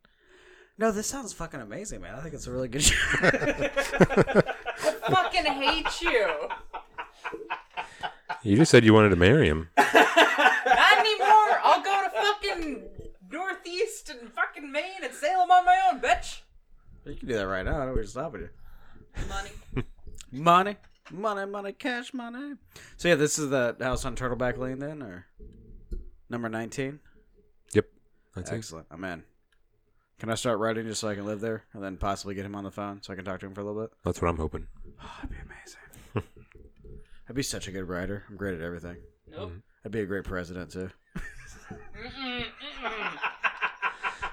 No, this sounds fucking amazing, man. I think it's a really good show. I fucking hate you. You just said you wanted to marry him. Not anymore. I'll go to fucking northeast and fucking Maine and Salem on my own, bitch. you can do that right now. I don't know what's stopping you. Money. Money, money, money, cash money. So yeah, this is the house on Turtleback Lane then, or number nineteen. Yep. That's it. Excellent. I'm in. Can I start writing just so I can live there, and then possibly get him on the phone so I can talk to him for a little bit? That's what I'm hoping. Oh, that'd be amazing. *laughs* I'd be such a good writer. I'm great at everything. Nope. Mm-hmm. I'd be a great president too. Mm-mm, mm-mm.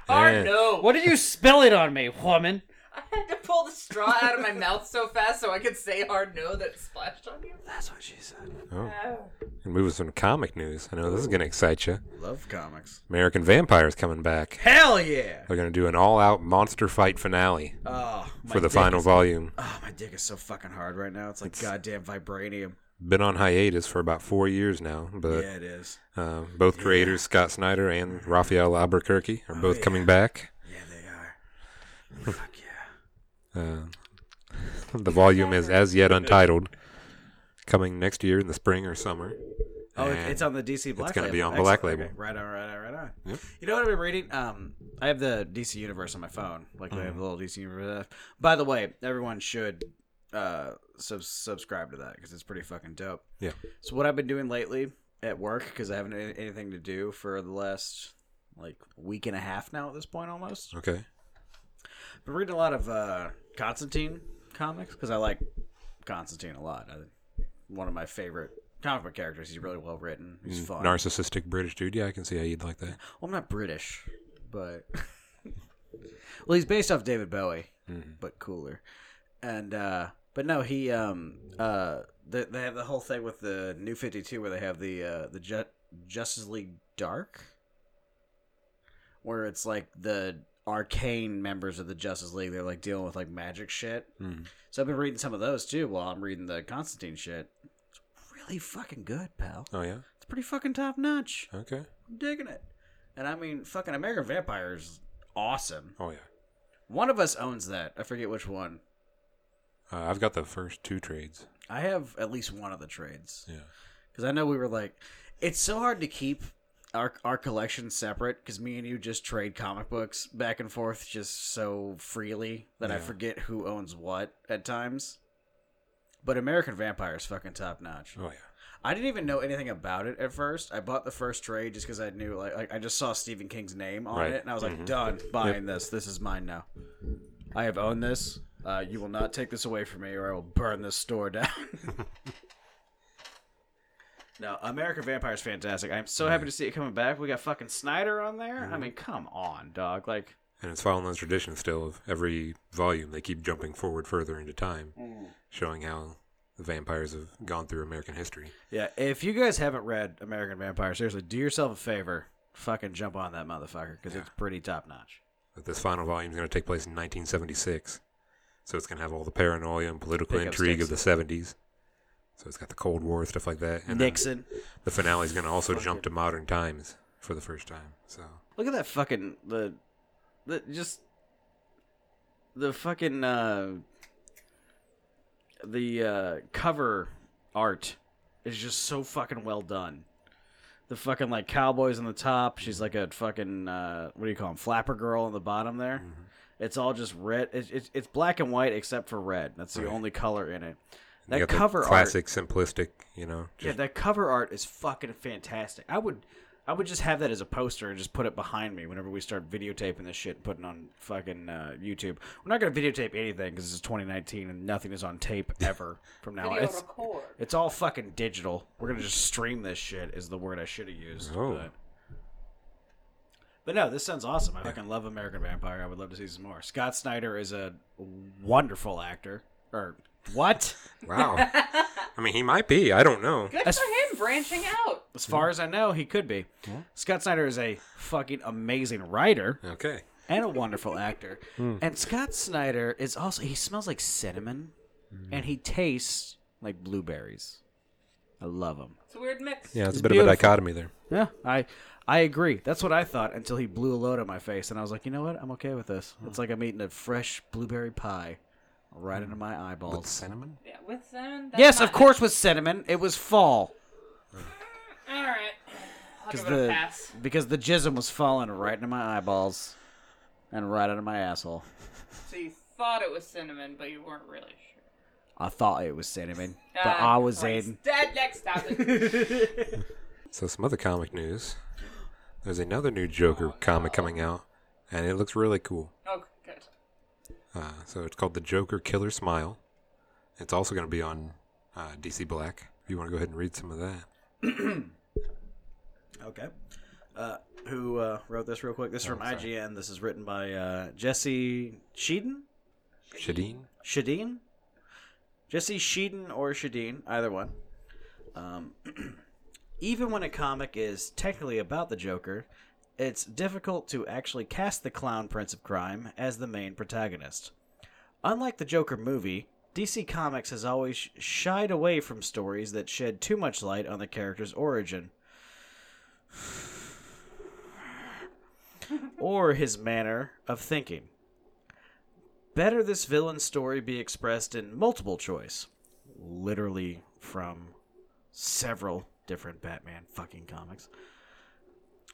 Hard Yeah. Oh, no. What did you spill it on me, woman? I pull the straw out of my mouth so fast so I could say hard no that it splashed on you. That's what she said. Oh. Oh. And move with some comic news. I know this is going to excite you. Love comics. American Vampire's coming back. Hell yeah! They're going to do an all-out monster fight finale Oh, my for the dick final is- volume. Oh, my dick is so fucking hard right now. It's like goddamn vibranium. Been on hiatus for about four years now, but yeah, it is. uh, both creators, Scott Snyder and Rafael Albuquerque, are both yeah. coming back. Yeah, they are. *laughs* Fuck yeah. Uh, *laughs* the volume is as yet untitled, coming next year in the spring or summer. Oh, And it's on the DC Black It's gonna be on Excellent. Black Okay, Label. Right on, right on, right on. Yep. You know what I've been reading? Um, I have the DC Universe on my phone. Like they Mm-hmm. have the little DC Universe. By the way, everyone should uh sub- subscribe to that because it's pretty fucking dope. Yeah. So what I've been doing lately at work because I haven't anything to do for the last like week and a half now at this point almost. Okay. Been reading a lot of uh Constantine comics because I like Constantine a lot. I, one of my favorite comic book characters. He's really well written. He's Mm, fun. Narcissistic British dude. Yeah, I can see how you'd like that. Well, I'm not British, but *laughs* well, he's based off David Bowie, Mhm. but cooler. And uh but no, he um uh they, they have the whole thing with the New Fifty Two where they have the uh the Ju- Justice League Dark, where it's like the arcane members of the Justice League. They're like dealing with like magic shit. Mm. So I've been reading some of those too while I'm reading the Constantine shit. It's really fucking good, pal. Oh yeah. It's pretty fucking top notch. Okay. I'm digging it. And I mean, fucking American Vampire is awesome. Oh yeah. One of us owns that. I forget which one. Uh, I've got the first two trades. I have at least one of the trades Yeah. because I know we were like, it's so hard to keep our our collection separate because me and you just trade comic books back and forth just so freely that I forget who owns what at times. But American Vampire is fucking top notch. Oh yeah. I didn't even know anything about it at first. I bought the first trade just because I knew, like, like, I just saw Stephen King's name on Right. it, and I was like, Mhm. done buying this. This is mine now. I have owned this. Uh, you will not take this away from me, or I will burn this store down. *laughs* no, American Vampire is fantastic. I'm so happy to see it coming back. We got fucking Snyder on there. I mm-hmm. mean, come on, dog. Like, And it's following the tradition still of every volume they keep jumping forward further into time, mm. showing how the vampires have gone through American history. yeah, if you guys haven't read American Vampire, seriously, do yourself a favor. Fucking jump on that motherfucker because it's pretty top notch. But this final volume is going to take place in 1976, so it's going to have all the paranoia and political Pick up intrigue of the 70s. So it's got the Cold War stuff like that, and Nixon. the finale is going to also jump to modern times for the first time. So Look at that fucking the, the just the fucking uh the uh cover art is just so fucking well done. The fucking like cowboys on the top. She's like a fucking uh what do you call them? Flapper girl on the bottom there. It's all just red. It's, it's it's black and white except for red. That's the Right. only color in it. You That got the cover art classic, simplistic, you know. yeah, that cover art is fucking fantastic. I would, I would just have that as a poster and just put it behind me whenever we start videotaping this shit and putting on fucking uh, YouTube. We're not gonna videotape anything because this is 2019 and nothing is on tape *laughs* ever from now on. It's, record. it's all fucking digital. We're gonna just stream this shit. Is the word I should have used. Oh. But, but no, this sounds awesome. I fucking love American Vampire. I would love to see some more. Scott Snyder is a wonderful actor. Or what? wow. I mean, he might be. I don't know. Good As- for him branching out. As far as I know, he could be. Scott Snyder is a fucking amazing writer. Okay. and a wonderful actor. Hmm. And Scott Snyder is also he smells like cinnamon, hmm. and he tastes like blueberries. I love him. It's a weird mix. Yeah, it's, It's a bit beautiful. of a dichotomy there. Yeah, I I agree. That's what I thought until he blew a load on my face, and I was like, you know what? I'm okay with this. It's hmm. like I'm eating a fresh blueberry pie right into my eyeballs. With cinnamon? Yeah, with cinnamon. That's Yes, not of course, with cinnamon. It was fall All right. I'll because give it a the pass. because the jism was falling right into my eyeballs and right into my asshole. So you thought it was cinnamon, but you weren't really sure. I thought it was cinnamon, but Ah, I was Christ. in. Dead next topic. *laughs* So some other comic news. There's another new Joker comic coming out, and it looks really cool. Oh. Uh, so it's called the Joker Killer Smile. It's also going to be on uh, DC Black. If you want to go ahead and read some of that. *clears throat* Okay. Uh, who uh, wrote this real quick? This is from IGN. This is written by uh, Jesse Sheeden. Shadeen? Shadeen? Jesse Sheeden or Shadeen, either one. Um, *clears throat* even when a comic is technically about the Joker, it's difficult to actually cast the clown prince of crime as the main protagonist. Unlike the Joker movie, DC Comics has always shied away from stories that shed too much light on the character's origin. *sighs* or his manner of thinking. Better this villain's story be expressed in multiple choice, literally from several different Batman fucking comics.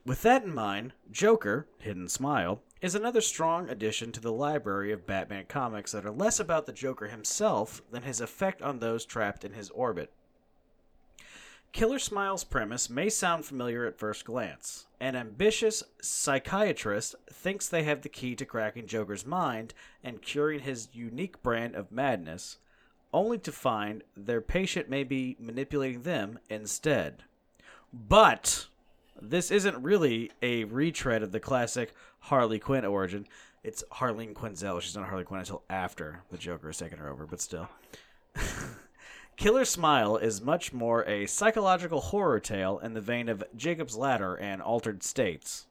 With that in mind, Joker, Hidden Smile, is another strong addition to the library of Batman comics that are less about the Joker himself than his effect on those trapped in his orbit. Killer Smile's premise may sound familiar at first glance. An ambitious psychiatrist thinks they have the key to cracking Joker's mind and curing his unique brand of madness, only to find their patient may be manipulating them instead. But this isn't really a retread of the classic Harley Quinn origin. It's Harleen Quinzel. She's not Harley Quinn until after the Joker has taken her over, but still. *laughs* Killer Smile is much more a psychological horror tale in the vein of Jacob's Ladder and Altered States.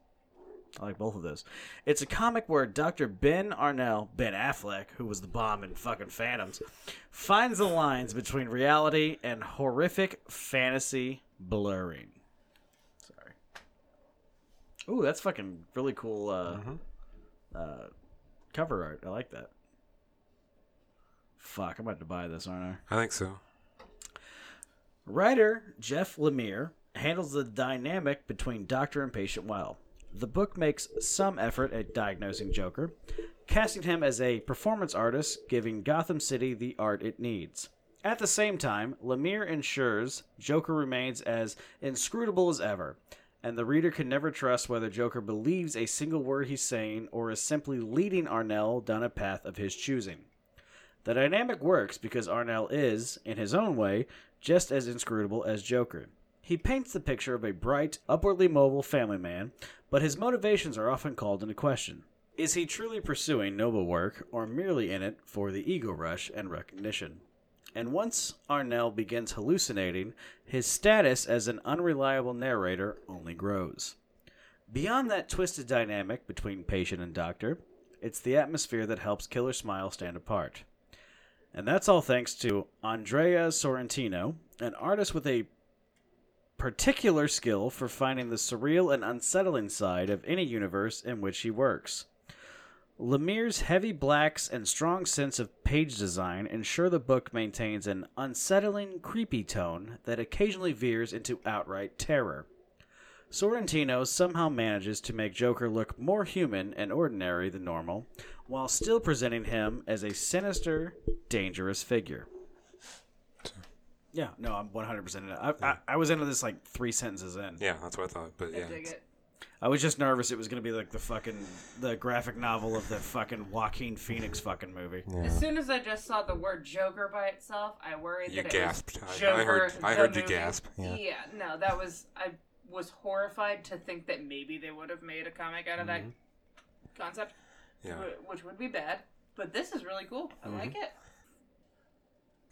I like both of those. It's a comic where Dr. Ben Arnell, Ben Affleck, who was the bomb in fucking Phantoms, finds the lines between reality and horrific fantasy blurring. Ooh, that's fucking really cool uh, uh, cover art. I like that. Fuck, I'm about to buy this, aren't I? I think so. Writer Jeff Lemire handles the dynamic between doctor and patient well. The book makes some effort at diagnosing Joker, casting him as a performance artist, giving Gotham City the art it needs. At the same time, Lemire ensures Joker remains as inscrutable as ever, and the reader can never trust whether Joker believes a single word he's saying or is simply leading Arnell down a path of his choosing. The dynamic works because Arnell is, in his own way, just as inscrutable as Joker. He paints the picture of a bright, upwardly mobile family man, but his motivations are often called into question. Is he truly pursuing noble work, or merely in it for the ego rush and recognition? And once Arnell begins hallucinating, his status as an unreliable narrator only grows. Beyond that twisted dynamic between patient and doctor, it's the atmosphere that helps Killer Smile stand apart. And that's all thanks to Andrea Sorrentino, an artist with a particular skill for finding the surreal and unsettling side of any universe in which he works. Lemire's heavy blacks and strong sense of page design ensure the book maintains an unsettling, creepy tone that occasionally veers into outright terror. Sorrentino somehow manages to make Joker look more human and ordinary than normal, while still presenting him as a sinister, dangerous figure. Yeah, no, I'm 100% in it. I, I, I was into this like three sentences in. Yeah, that's what I thought. But I yeah, dig it's- it. I was just nervous it was going to be like the fucking the graphic novel of the fucking Joaquin Phoenix fucking movie. As soon as I just saw the word Joker by itself, I worried You that gasped. it I- I was Joker. heard- I the heard you gasp, yeah. yeah, no, that was I was horrified to think that maybe they would have made a comic out of that Mm-hmm. concept, yeah. which would be bad. But this is really cool. I like Mm-hmm. it.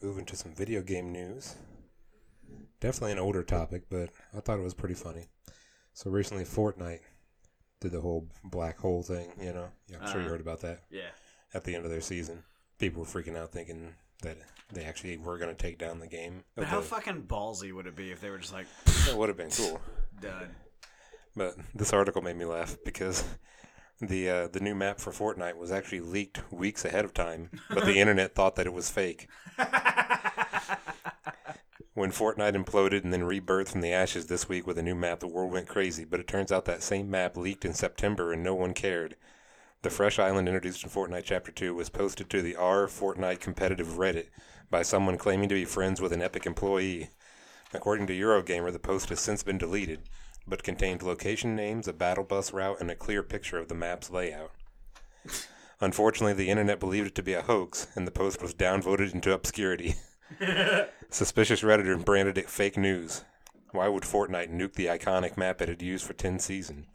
Moving to some video game news. Definitely an older topic, but I thought it was pretty funny. So recently, Fortnite did the whole black hole thing. You know, yeah, I'm sure you Uh-huh. heard about that Yeah. at the end of their season. People were freaking out, thinking that they actually were going to take down the game. But Of how fucking ballsy would it be if they were just like that would have been cool. *laughs* done? But this article made me laugh because the uh, the new map for Fortnite was actually leaked weeks ahead of time, but the *laughs* internet thought that it was fake. *laughs* When Fortnite imploded and then rebirthed from the ashes this week with a new map, the world went crazy. But it turns out that same map leaked in September and no one cared. The fresh island introduced in Fortnite Chapter 2 was posted to the R Fortnite competitive Reddit by someone claiming to be friends with an Epic employee. According to Eurogamer, the post has since been deleted, but contained location names, a battle bus route, and a clear picture of the map's layout. Unfortunately, the internet believed it to be a hoax, and the post was downvoted into obscurity. *laughs* Suspicious Redditor branded it fake news. Why would Fortnite nuke the iconic map it had used for 10 seasons?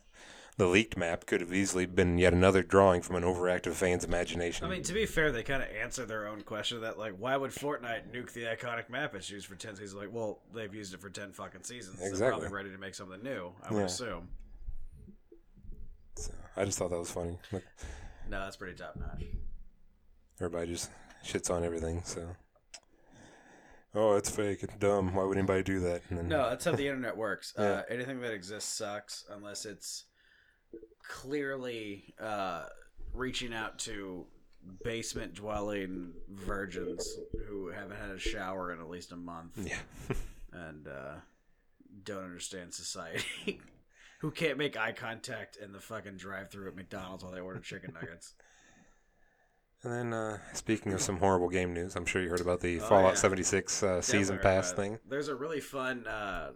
The leaked map could have easily been yet another drawing from an overactive fan's imagination. I mean, to be fair, they kind of answer their own question that like, why would Fortnite nuke the iconic map it's used for ten seasons? Like, well, they've used it for ten fucking seasons. Exactly. They're probably ready to make something new. I would Yeah. assume. So, I just thought that was funny. No, that's pretty top notch. Everybody just shits on everything, so. Oh, it's fake. It's dumb. Why would anybody do that? And then, No, that's how the internet works. *laughs* Yeah. Uh, anything that exists sucks unless it's clearly uh, reaching out to basement dwelling virgins who haven't had a shower in at least a month Yeah. *laughs* and uh, don't understand society. *laughs* who can't make eye contact in the fucking drive-through at McDonald's while they order chicken nuggets. And then, uh, speaking of some horrible game news, I'm sure you heard about the Oh, Fallout yeah. 76 uh, season Definitely, pass uh, thing. There's a really fun uh,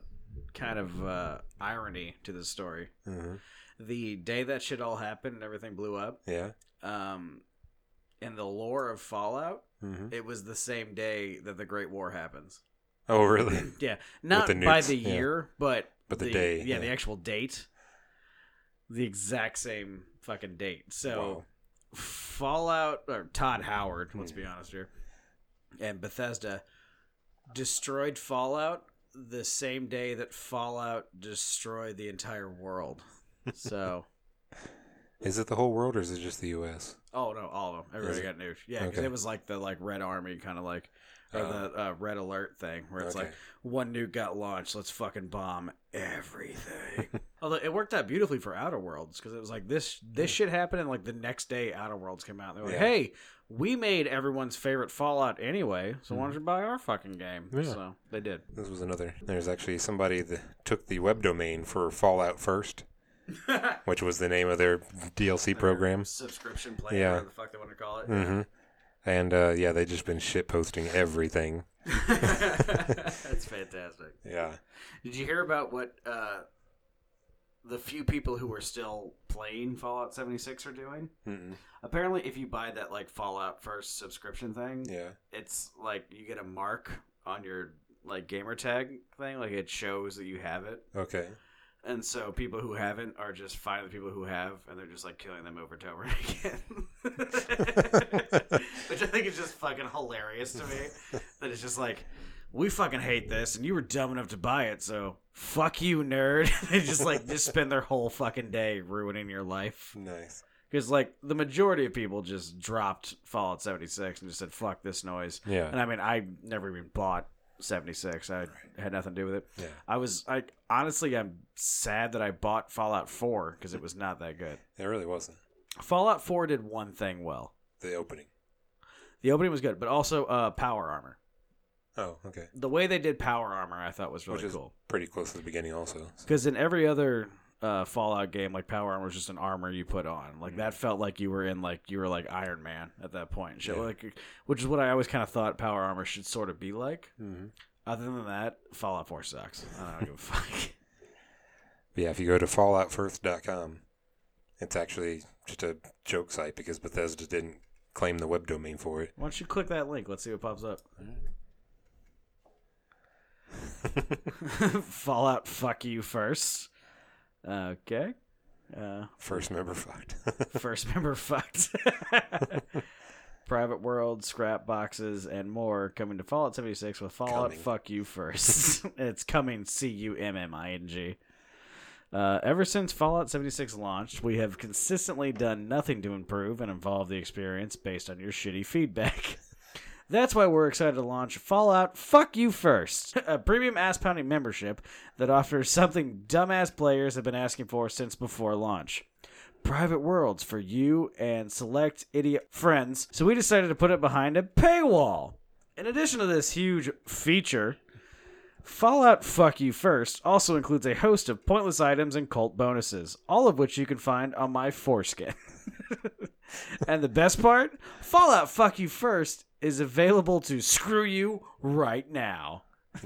kind of uh, irony to this story. hmm The day that shit all happened and everything blew up, Yeah. um, in the lore of Fallout, hmm it was the same day that the Great War happens. Oh, really? *laughs* Yeah, not the by the yeah. year, but But the day, Yeah, yeah. the actual date. The exact same fucking date. So Wow. Fallout or Todd Howard, let's be mm. honest here, and Bethesda destroyed Fallout the same day that Fallout destroyed the entire world. So. *laughs* Is it the whole world or is it just the U.S.? Oh no, all of them. Everybody it? got nuked. Yeah, because Okay. it was like the like Red Army kind of like, or Oh. the uh, Red Alert thing, where it's Okay. like one nuke got launched, let's fucking bomb everything. *laughs* Although it worked out beautifully for Outer Worlds because it was like this this shit happened, and like the next day Outer Worlds came out. They were like. Yeah. hey. We made everyone's favorite Fallout anyway, so why don't you buy our fucking game? Yeah. So they did. This was another. There's actually somebody that took the web domain for Fallout First, *laughs* which was the name of their DLC program. subscription plan, Yeah. whatever the fuck they want to call it. hmm And uh, yeah, they've just been shit posting everything. *laughs* That's fantastic. Yeah. Did you hear about what uh, the few people who are still playing Fallout 76 are doing? Mm-mm. Apparently, if you buy that like Fallout First subscription thing, Yeah. it's like you get a mark on your like gamer tag thing, like it shows that you have it. Okay. And so people who haven't are just finding the people who have, and they're just like killing them over and over *laughs* again. *laughs* Which I think is just fucking hilarious to me. That it's just like, we fucking hate this, and you were dumb enough to buy it, so fuck you, nerd. *laughs* they just like just spend their whole fucking day ruining your life. Nice. Because like the majority of people just dropped Fallout 76 and just said fuck this noise. Yeah. And I mean, I never even bought 76. I had nothing to do with it. Yeah. I was I honestly I'm sad that I bought Fallout 4 because it was not that good. It really wasn't Fallout 4 did one thing well. the opening. The opening was good, but also uh, power armor. Oh, okay. The way they did power armor, I thought was really Which is cool. pretty close to the beginning, also. So- Because in every other uh, Fallout game, like power armor was just an armor you put on. Like that felt like you were in like you were like Iron Man at that point. Shit, Yeah. like which is what I always kind of thought power armor should sort of be like. Mhm. Other than that, Fallout 4 sucks. I don't give a *laughs* fuck. Yeah, if you go to FalloutFirst.com, it's actually just a joke site because Bethesda didn't claim the web domain for it. Why don't you click that link? Let's see what pops up. *laughs* *laughs* Fallout, fuck you first. Okay. Uh, First member fucked. *laughs* first member fucked. *laughs* Private World, scrap boxes, and more coming to Fallout 76 with Fallout Coming. Fuck You First. *laughs* it's coming C U M M I N G. Uh, ever since Fallout 76 launched, we have consistently done nothing to improve and evolve the experience based on your shitty feedback. That's why we're excited to launch Fallout Fuck You First, *laughs* a premium ass pounding membership that offers something dumbass players have been asking for since before launch. Private worlds for you and select idiot friends, so we decided to put it behind a paywall. In addition to this huge feature, Fallout Fuck You First also includes a host of pointless items and cult bonuses, all of which you can find on my foreskin. *laughs* and the best part Fallout Fuck You First is available to screw you right now. *laughs*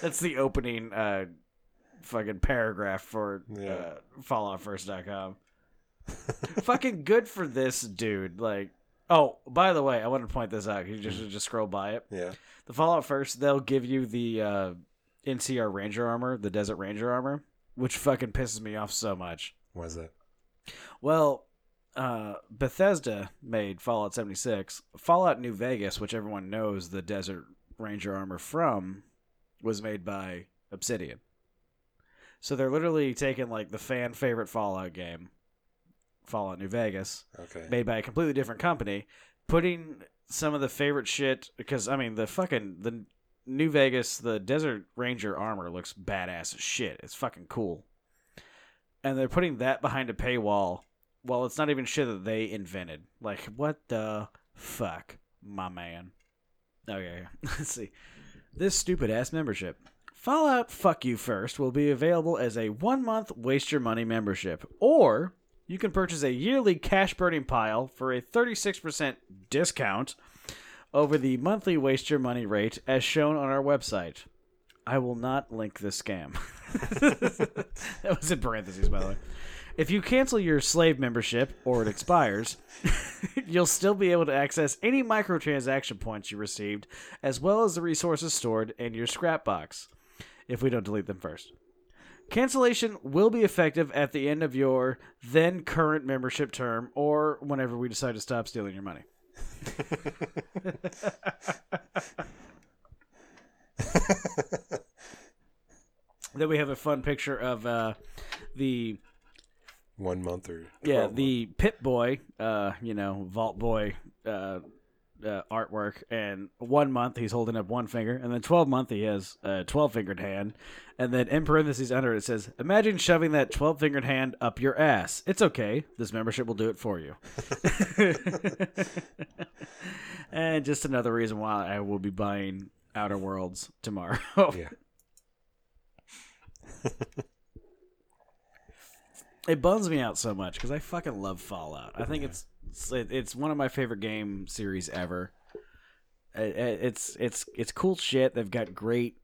That's the opening uh, fucking paragraph for Yeah. uh, FalloutFirst.com. *laughs* fucking good for this dude. Like, oh, by the way, I want to point this out. You just just scroll by it. Yeah. The Fallout first, they'll give you the uh, NCR Ranger armor, the Desert Ranger armor, which fucking pisses me off so much. Why's that? Well, uh, Bethesda made Fallout 76. Fallout New Vegas, which everyone knows the Desert Ranger armor from, was made by Obsidian. So they're literally taking like the fan favorite Fallout game, Fallout New Vegas, Okay. made by a completely different company, putting some of the favorite shit because I mean the fucking the New Vegas the Desert Ranger armor looks badass as shit. It's fucking cool. And they're putting that behind a paywall while it's not even shit that they invented. Like what the fuck, my man. Oh, okay, *laughs* let's see. This stupid ass membership. Fallout Fuck You First will be available as a one month waste your money membership, or you can purchase a yearly cash burning pile for a 36% discount over the monthly waste your money rate as shown on our website. I will not link this scam. *laughs* that was in parentheses, by the way. If you cancel your slave membership or it expires, *laughs* you'll still be able to access any microtransaction points you received, as well as the resources stored in your scrap box, if we don't delete them first. Cancellation will be effective at the end of your then current membership term or whenever we decide to stop stealing your money. *laughs* then we have a fun picture of uh, the One month or yeah 12 the Pit Boy, uh, you know, Vault Boy uh, uh, artwork, and one month he's holding up one finger, and then twelve month he has a twelve fingered hand, and then in parentheses under it says, "Imagine shoving that twelve fingered hand up your ass. It's okay. This membership will do it for you." *laughs* and just another reason why I will be buying Outer Worlds tomorrow. Yeah. *laughs* it bums me out so much because I fucking love Fallout. I think it's it's it's one of my favorite game series ever. It- it- It's it's it's cool shit. They've got great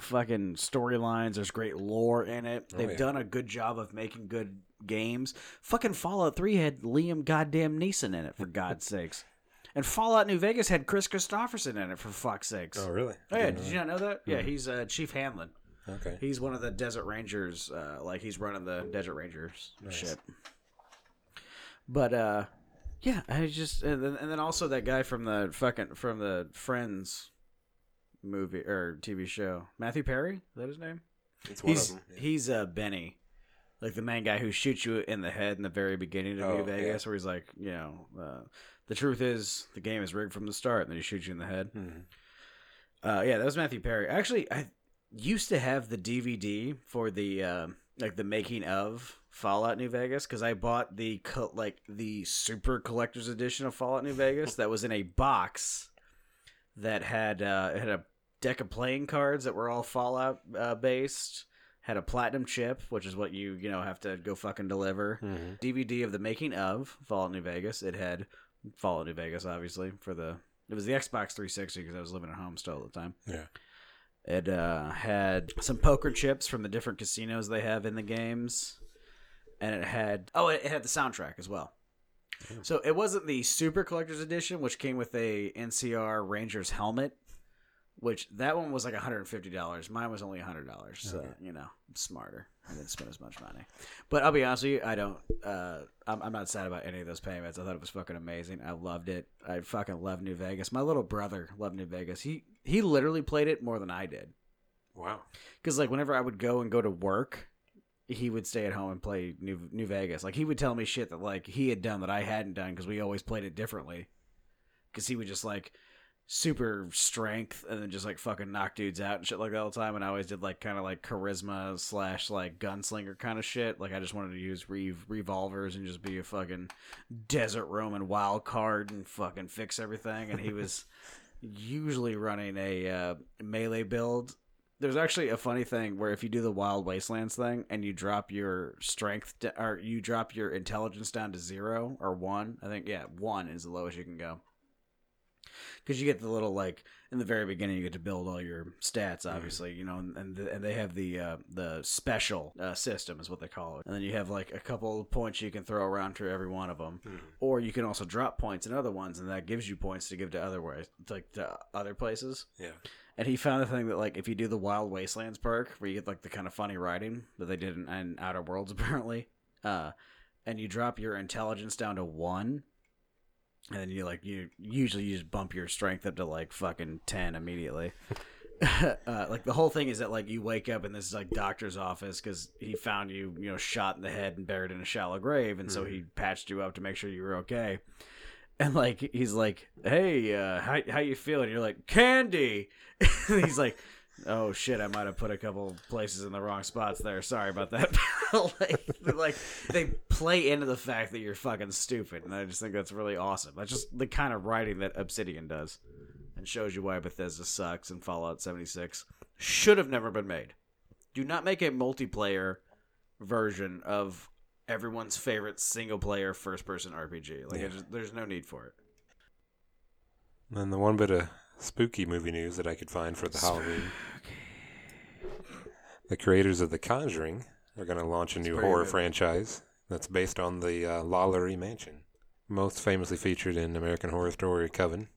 fucking storylines. There's great lore in it. They've yeah. done a good job of making good games. Fucking Fallout Three had Liam goddamn Neeson in it for God's *laughs* sakes, and Fallout New Vegas had Kris Kristofferson in it for fuck's sakes. Oh, really? Oh yeah, know you not know that? Yeah, he's uh, Chief Hanlon. That. Okay. He's one of the Desert Rangers. Uh, like he's running the Desert Rangers shit. But uh, yeah, I just and then, and then also that guy from the fucking from the Friends movie or TV show, Matthew Perry. Is that his name? It's one he's of them. yeah. he's uh Benny, like the main guy who shoots you in the head in the very beginning of Oh, New Vegas, where he's like, you know, uh, the truth is the game is rigged from the start, and then he shoots you in the head. Mhm. Uh, yeah, that was Matthew Perry. Actually, I used to have the DVD for the uh, like the making of Fallout New Vegas because I bought the co- like the super collector's edition of Fallout New Vegas that was in a box that had uh, had a deck of playing cards that were all Fallout uh, based. Had a platinum chip, which is what you you know have to go fucking deliver. Mhm. DVD of the making of Fallout New Vegas. It had Fallout New Vegas, obviously for the it was the Xbox 360 because I was living at home still at the time. Yeah. It uh, had some poker chips from the different casinos they have in the games, and it had oh, it had the soundtrack as well. So it wasn't the Super Collector's Edition, which came with a NCR Rangers helmet, which that one was like $150. Mine was only $100. So, you know, I'm smarter. I didn't spend as much money. But I'll be honest with you, I don't, uh, I'm, I'm not sad about any of those payments. I thought it was fucking amazing. I loved it. I fucking love New Vegas. My little brother loved New Vegas. He, he literally played it more than I did. Wow. Because like whenever I would go and go to work, he would stay at home and play New New Vegas. Like he would tell me shit that like he had done that I hadn't done because we always played it differently. Because he would just like super strength and then just like fucking knock dudes out and shit like that all the time. And I always did like kind of like charisma slash like gunslinger kind of shit. Like I just wanted to use re- revolvers and just be a fucking desert Roman wild card and fucking fix everything. And he was *laughs* usually running a uh, melee build there's actually a funny thing where if you do the wild wastelands thing and you drop your strength to, or you drop your intelligence down to zero or one i think yeah one is the lowest you can go because you get the little like in the very beginning you get to build all your stats obviously you know and and, the, and they have the uh, the special uh, system is what they call it. And then you have like a couple of points you can throw around to every one of them or you can also drop points in other ones and that gives you points to give to other ways like to other places. Yeah. and he found a thing that like if you do the Wild Wastelands perk, where you get like the kind of funny writing that they did in, in Outer Worlds *laughs* apparently, uh, and you drop your intelligence down to one, and then you like you usually you just bump your strength up to like fucking ten immediately. *laughs* *laughs* uh, like the whole thing is that like you wake up in this is like doctor's office because he found you you know shot in the head and buried in a shallow grave, and so he patched you up to make sure you were okay. And like he's like, "Hey, uh, how how you feeling?" You're like, "Candy." *laughs* And he's like, "Oh shit, I might have put a couple places in the wrong spots there. Sorry about that." *laughs* like, like they play into the fact that you're fucking stupid, and I just think that's really awesome. That's just the kind of writing that Obsidian does, and shows you why Bethesda sucks and Fallout 76 should have never been made. Do not make a multiplayer version of everyone's favorite single player first person RPG. Like, Yeah. just, there's no need for it. And the one bit of spooky movie news that I could find for the Halloween. The creators of The Conjuring are going to launch a new pretty horror good. franchise that's based on the uh, Lalaurie Mansion, most famously featured in American Horror Story Coven.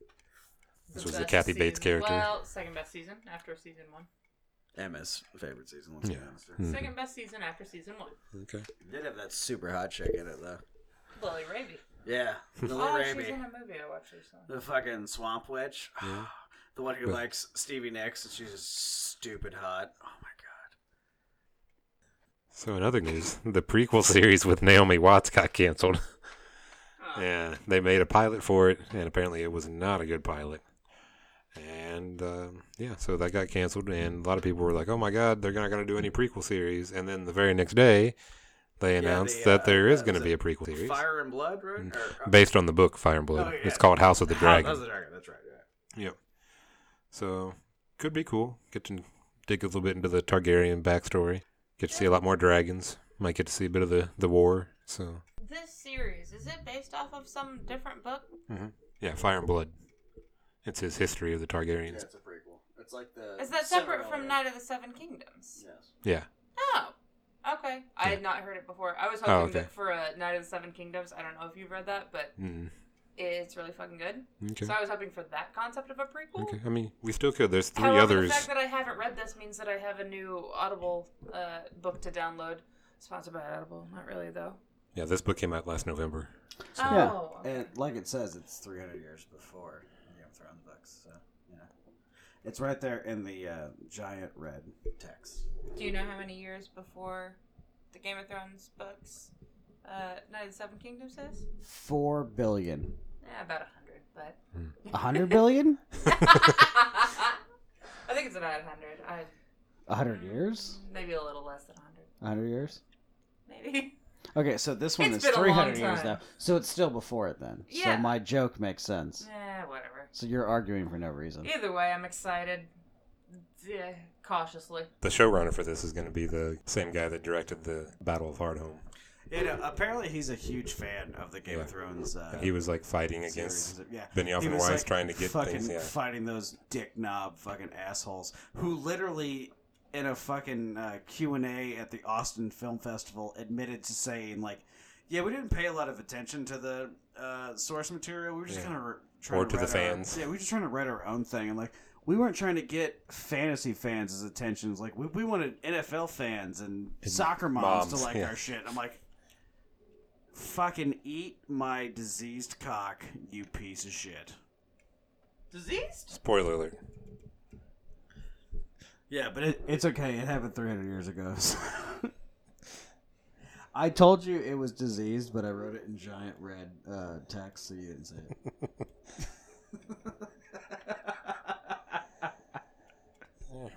This was the Best Kathy Bates season- character. Well, second best season after season one. Emma's favorite season. Let's Yeah. be honest. Mhm. Second best season after season one. Okay. Did have that super hot chick in it though. Lily Raby. Yeah, *laughs* Lily Oh, Raby. she's in a movie I watched recently. The fucking swamp witch. *sighs* Yeah. the one who But- likes Stevie Nicks and she's just stupid hot. Oh my god. So in other news, the prequel series with Naomi Watts got canceled. *laughs* Oh. Yeah, they made a pilot for it, and apparently it was not a good pilot. And um, yeah, so that got canceled, and a lot of people were like, "Oh my God, they're not going to do any prequel series." And then the very next day, they announced the, that uh, there is going to be a prequel series Fire and Blood, right? Or, uh, based on the book Fire and Blood. Oh, yeah. It's called House of the Dragon. House Dragon. of the Dragon. That's right. Yeah. Yep. So could be cool. Get to dig a little bit into the Targaryen backstory. Get to see a lot more dragons. Might get to see a bit of the the war. So This series is it based off of some different book? yeah, Fire and Blood. It's his history of the Targaryens. Yeah, it's a prequel. It's like the. Is that separate from Knight of the Seven Kingdoms? Yes. Yeah. Oh, okay. I had not heard it before. I was Oh, hoping okay. that for a Knight of the Seven Kingdoms. I don't know if you've read that, but Mm. it's really fucking good. Okay. So I was hoping for that concept of a prequel. Okay. I mean, we still could. There's three However, others. the fact that I haven't read this means that I have a new Audible uh, book to download. Sponsored by Audible. Not really though. Yeah, this book came out last November. Oh, Yeah, and like it says, it's 300 years before Game of Thrones books. So yeah, it's right there in the uh, giant red text. Do you know how many years before the Game of Thrones books uh, Knight of the Seven Kingdoms is? Four billion. Yeah, about a hundred, but A hundred billion? *laughs* *laughs* I think it's about a hundred. I A hundred years? maybe a little less than a hundred. A hundred years? Maybe. Okay, so this *laughs* one It's is been a long 300 years time. now. So it's still before it then. Yeah. So my joke makes sense. Yeah, whatever. So you're arguing for no reason. Either way, I'm excited. Yeah, cautiously. The showrunner for this is going to be the same guy that directed the Battle of Hardhome. You know, apparently he's a huge fan of the Game Yeah. of Thrones. Uh, And he was like fighting series. against yeah. Benioff He and was, Weiss like, trying to get fucking things. Yeah. fighting those dick knob fucking assholes who literally in a fucking uh, q&a at the austin film festival admitted to saying like yeah we didn't pay a lot of attention to the uh, source material we were just Yeah. kind of trying Or to the write our- fans. yeah we were just trying to write our own thing and like we weren't trying to get fantasy fans' attention. Like we, we wanted NFL fans and soccer moms, moms, to like yeah. our shit. I'm like, fucking eat my diseased cock, you piece of shit. Diseased? Spoiler alert. Yeah, but it, it's okay. It happened 300 years ago. *laughs* so- I told you it was diseased, but I wrote it in giant red uh, text, so you didn't see it. *laughs*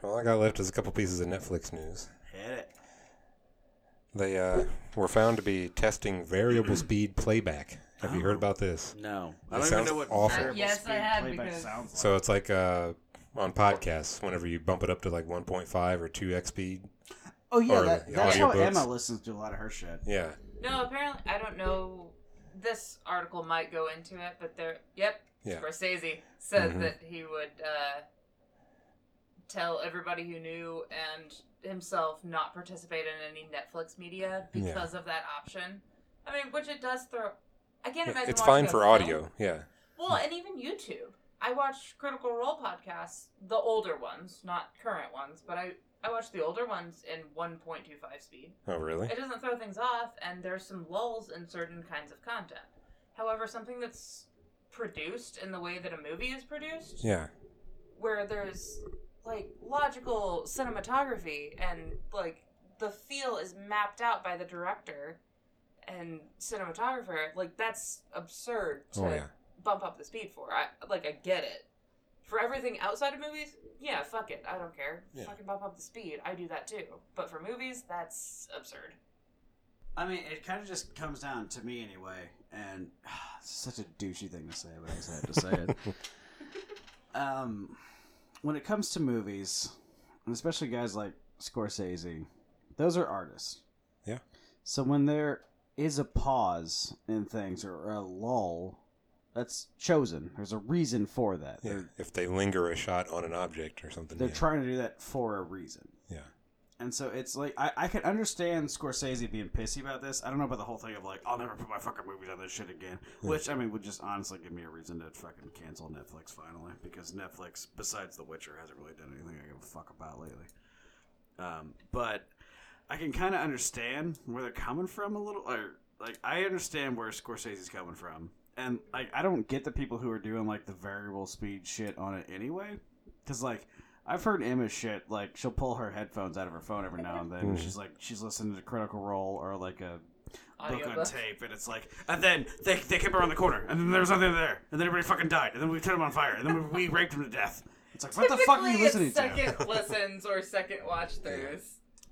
All I got left is a couple pieces of Netflix news. Hit it. They uh, were found to be testing variable *clears throat* speed playback. Have you heard about this? No, That sounds awful. variable Yes, I speed had playback because- sounds like. So it's like uh, on podcasts, whenever you bump it up to like 1.5 or 2x speed. oh yeah, that, the that's how audiobooks. Emma listens to a lot of her shit. Yeah. No, apparently I don't know. This article might go into it, but there. Yep. Yeah. Scorsese said Mhm. that he would uh, tell everybody who knew and himself not participate in any Netflix media Yeah. because of that option. I mean, which it does throw. I can't imagine. It's fine for film. audio. Yeah. Well, and even YouTube. I watch Critical Role podcasts, the older ones, not current ones, but I I watch the older ones in 1.25 speed. Oh, really? It doesn't throw things off, and there's some lulls in certain kinds of content. However, something that's produced in the way that a movie is produced, Yeah. where there's like logical cinematography and like the feel is mapped out by the director and cinematographer, like that's absurd to Oh, yeah. bump up the speed for. I like I get it. For everything outside of movies, yeah, fuck it. I don't care. Yeah. Fucking bump up the speed. I do that too. But for movies, that's absurd. I mean, it kind of just comes down to me anyway, and it's *sighs* such a douchey thing to say, but I just had to say it. *laughs* um, when it comes to movies, and especially guys like Scorsese, those are artists. Yeah. So when there is a pause in things or a lull, that's chosen. There's a reason for that. Yeah. They're, If they linger a shot on an object or something. they're yeah. trying to do that for a reason. Yeah. And so it's like I, I can understand Scorsese being pissy about this. I don't know about the whole thing of like I'll never put my fucking movies on this shit again. Which I mean would just honestly give me a reason to fucking cancel Netflix finally because Netflix, besides The Witcher, hasn't really done anything I give a fuck about lately. Um, but I can kind of understand where they're coming from a little. Or like I understand where Scorsese's coming from, and like I don't get the people who are doing like the variable speed shit on it anyway, because like. I've heard Emma shit like she'll pull her headphones out of her phone every now and then. and Mhm. She's like she's listening to Critical Role or like a book on Audiobook. tape, and it's like, and then they, they came around the corner, and then there was nothing there, and then everybody fucking died, and then we turned them on fire, and then we, we *laughs* raped them to death. It's like, what the fuck are you Typically, listening it's to? second *laughs* listens or second watch throughs.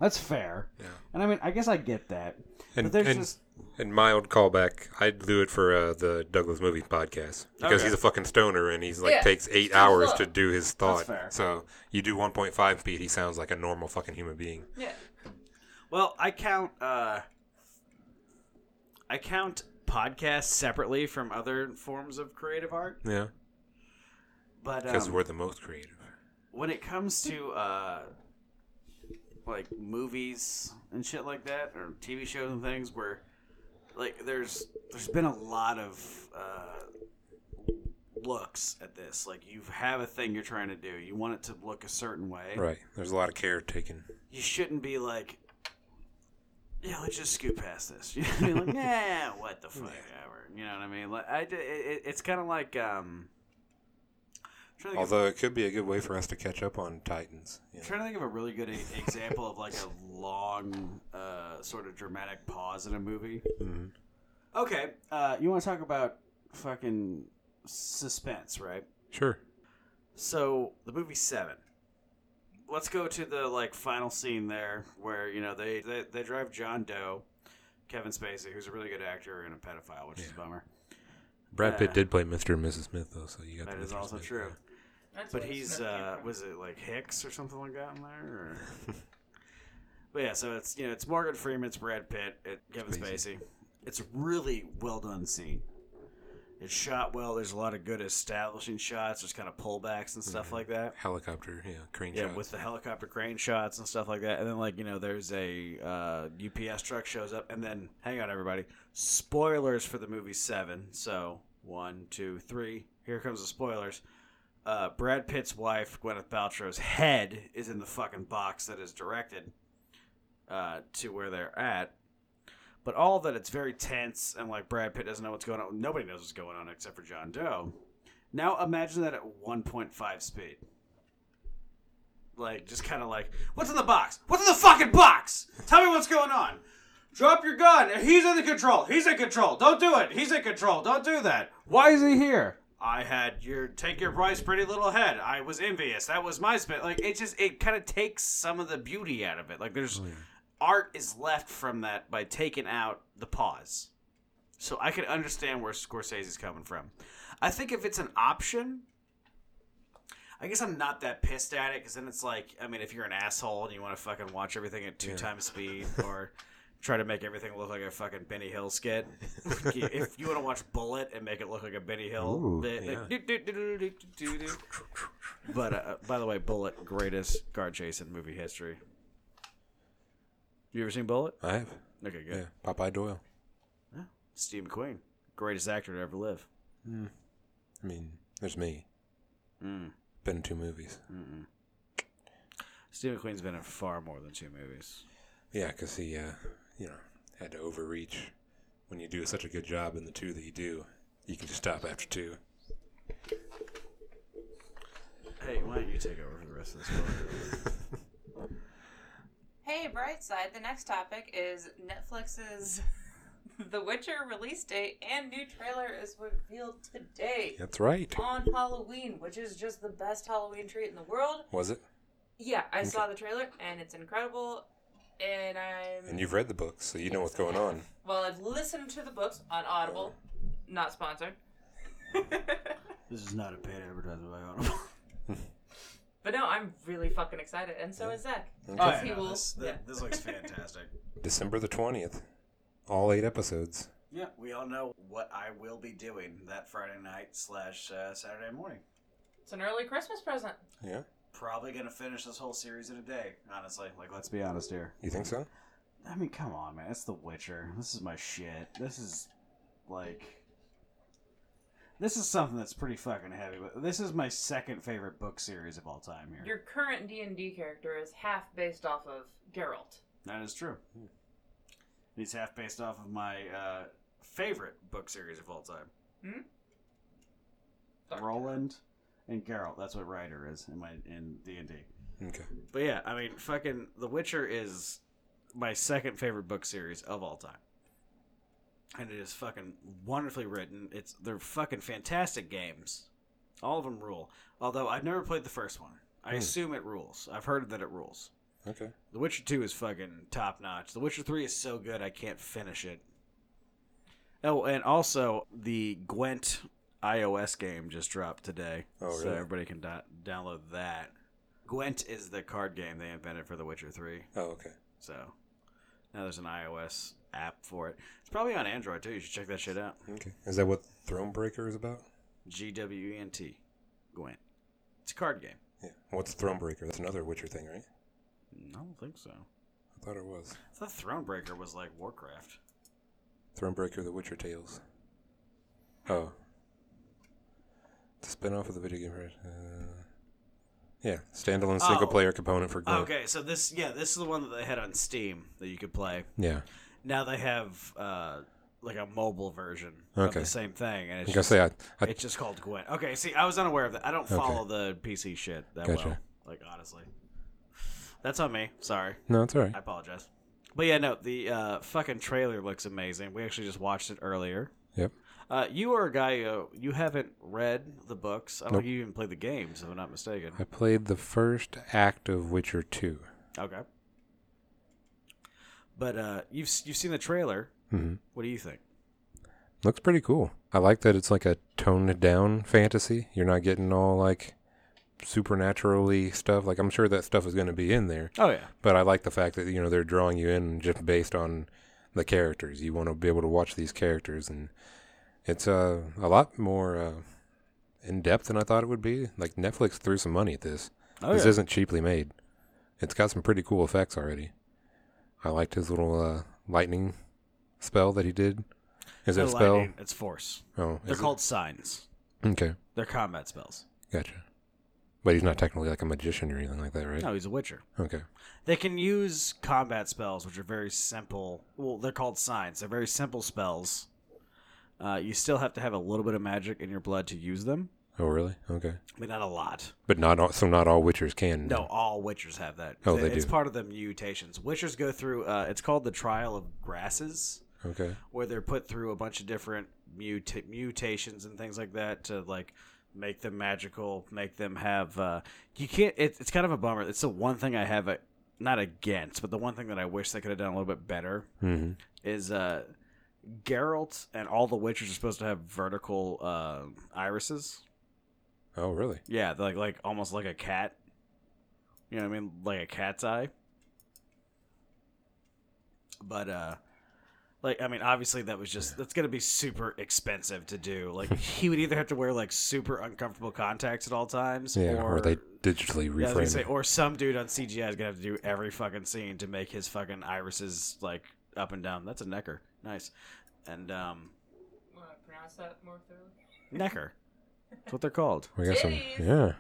That's fair. Yeah. And I mean, I guess I get that. And, but there's and, just and mild callback, I do it for uh, the Douglas Movie Podcast because Okay. he's a fucking stoner and he's like Yeah. takes eight He's hours slow. to do his thought. fair. So you do 1.5 speed, he sounds like a normal fucking human being. Yeah. well, I count uh, I count podcasts separately from other forms of creative art, Yeah, but because um, we're the most creative. when it comes to uh, like movies and shit like that, or TV shows and things, where like there's there's been a lot of uh, looks at this. Like you have a thing you're trying to do, you want it to look a certain way. Right. There's a lot of care taken. You shouldn't be like, yeah, let's just scoot past this. *laughs* You know what I mean? Like, yeah, what the fuck, ever. You know what I mean? Like, I, it, it's kind of like um. I'm trying to think of- Although it could be a good way for us to catch up on Titans. you I'm know. trying to think of a really good example of like a long, uh, sort of dramatic pause in a movie. Mhm. Okay, uh, you want to talk about fucking suspense, right? Sure. So the movie Seven. Let's go to the like final scene there, where you know they they, they drive John Doe, Kevin Spacey, who's a really good actor and a pedophile, which is a bummer. Brad Pitt did play Mr. and Mrs. Smith though, so you got That the is Mr. also Smith, true. yeah. That's But where he's Smith came uh, from. was it like Hicks or something like that in there? Or... but yeah, so it's you know it's Morgan Freeman, it's Brad Pitt, it, Kevin Spacey. Spacey. It's a really well done scene. It's shot well. There's a lot of good establishing shots. There's kind of pullbacks and stuff like that. Helicopter, yeah, crane Yeah, shots. with the helicopter crane shots and stuff like that. And then like you know, there's a uh, UPS truck shows up, and then hang on, everybody. Spoilers for the movie Seven. So one, two, three. Here comes the spoilers. Uh, Brad Pitt's wife, Gwyneth Paltrow's head is in the fucking box that is directed uh, to where they're at. But all that, it's very tense, and like Brad Pitt doesn't know what's going on. Nobody knows what's going on except for John Doe. Now imagine that at 1.5 speed. like just kind of like, what's in the box? What's in the fucking box? Tell me what's going on. Drop your gun. He's in the control. He's in control. Don't do it. He's in control. Don't do that. Why is he here? I had your take your price, pretty little head. I was envious. That was my spit. Like it just it kind of takes some of the beauty out of it. Like there's oh, art is left from that by taking out the pause. So I can understand where Scorsese's coming from. I think if it's an option, I guess I'm not that pissed at it because then it's like, I mean, if you're an asshole and you want to fucking watch everything at two times speed *laughs* or try to make everything look like a fucking Benny Hill skit, if you want to watch Bullitt and make it look like a Benny Hill, Ooh, bit, yeah. do, do, do, do, do, do, do. but uh, by the way, Bullitt, greatest car chase in movie history. You ever seen Bullitt? I have. Okay, good. Yeah, Popeye Doyle. Yeah. Steve McQueen, greatest actor to ever live. I mean, there's me. Mm. Been in two movies. Steve McQueen's been in far more than two movies. Yeah, because he, uh, you know, had to overreach. When you do such a good job in the two that you do, you can just stop after two. Hey, why don't you take over for the rest of this one? *laughs* Hey, Brightside, the next topic is Netflix's *laughs* The Witcher release date and new trailer is revealed today That's right. on Halloween, which is just the best Halloween treat in the world. Was it? Yeah, I saw the trailer and it's incredible. And I'm. And you've read the books, so you know what's going on. Well, I've listened to the books on Audible, not sponsored. *laughs* this is not a paid advertisement by Audible. *laughs* But no, I'm really fucking excited, and so is Zach. Okay. Oh, yeah, he no, will- this, yeah. this looks fantastic. *laughs* December the 20th. All eight episodes. yeah, we all know what I will be doing that Friday night slash uh, Saturday morning. It's an early Christmas present. Yeah? Probably gonna finish this whole series in a day, honestly. Like, let's be honest here. You think so? I mean, come on, man. It's The Witcher. This is my shit. This is like. This is something that's pretty fucking heavy, but this is my second favorite book series of all time here. Your current D and D character is half based off of Geralt. That is true. He's half based off of my uh, favorite book series of all time. Dark Roland and Geralt. That's what Ryder is in my in D and D. Okay. But yeah, I mean, fucking The Witcher is my second favorite book series of all time. And it is fucking wonderfully written. It's they're fucking fantastic games. All of them rule. Although I've never played the first one. I hmm. assume it rules. I've heard that it rules. Okay. The Witcher 2 is fucking top notch. The Witcher 3 is so good I can't finish it. Oh, and also the Gwent iOS game just dropped today. Oh, So everybody can do- download that. Gwent is the card game they invented for The Witcher 3. Oh, okay. So now there's an iOS app for it. It's probably on Android too. You should check that shit out. Okay. Is that what Thronebreaker is about? G W E N T. Gwent. It's a card game. Yeah. What's Thronebreaker? That's another Witcher thing, right? I don't think so. I thought it was. I thought Thronebreaker was like Warcraft. Thronebreaker, The Witcher Tales. Oh. It's a spin off of the video game, right? Uh, yeah. Standalone Oh. single player component for Gwent. Okay, so this yeah, this is the one that they had on Steam that you could play. Yeah. Now they have uh, like a mobile version of Okay. the same thing, and it's just, say, I, I, it's just called Gwent. Okay, see, I was unaware of that. I don't follow the PC shit that Gotcha. well. Like honestly, that's on me. Sorry, no, it's alright. I apologize. But yeah, no, the uh, fucking trailer looks amazing. We actually just watched it earlier. Yep. Uh, you are a guy. Uh, you haven't read the books. I don't Nope. think you even played the games, if I'm not mistaken. I played the first act of Witcher 2. Okay. But uh, you've you've seen the trailer. hmm What do you think? Looks pretty cool. I like that it's like a toned down fantasy. You're not getting all like supernaturally stuff. Like I'm sure that stuff is going to be in there, Oh yeah. but I like the fact that you know they're drawing you in just based on the characters. You want to be able to watch these characters, and it's uh, a lot more uh, in depth than I thought it would be. Like Netflix threw some money at this. Oh this yeah. isn't cheaply made. It's got some pretty cool effects already. I liked his little uh, lightning spell that he did. Is it a spell? lightning, It's force. Oh, They're is it? called signs. Okay, They're combat spells. gotcha. But he's not technically like a magician or anything like that, right? No, he's a witcher. Okay. They can use combat spells, which are very simple. Well, they're called signs. They're very simple spells. Uh, you still have to have a little bit of magic in your blood to use them. Oh, really? Okay. But not a lot. But not all, so not all Witchers can. No, all Witchers have that. Oh, they it's do. part of the mutations. Witchers go through. Uh, it's called the trial of grasses, Okay. where they're put through a bunch of different muta- mutations and things like that to like make them magical, make them have. Uh, you can't. It, it's kind of a bummer. It's the one thing I have. A, not against, but the one thing that I wish they could have done a little bit better hmm is uh, Geralt and all the Witchers are supposed to have vertical uh, irises. Oh, really? Yeah, like like almost like a cat. You know what I mean? Like a cat's eye. But uh like I mean obviously that was just that's going to be super expensive to do. Like *laughs* he would either have to wear like super uncomfortable contacts at all times Yeah. or, Or, they digitally yeah, gonna reframe say, it. or some dude on CGI is going to have to do every fucking scene to make his fucking irises like up and down. That's a necker. Nice. And um Want to pronounce that more thoroughly? necker. That's what they're called. We got some. Titties. Yeah. Yeah.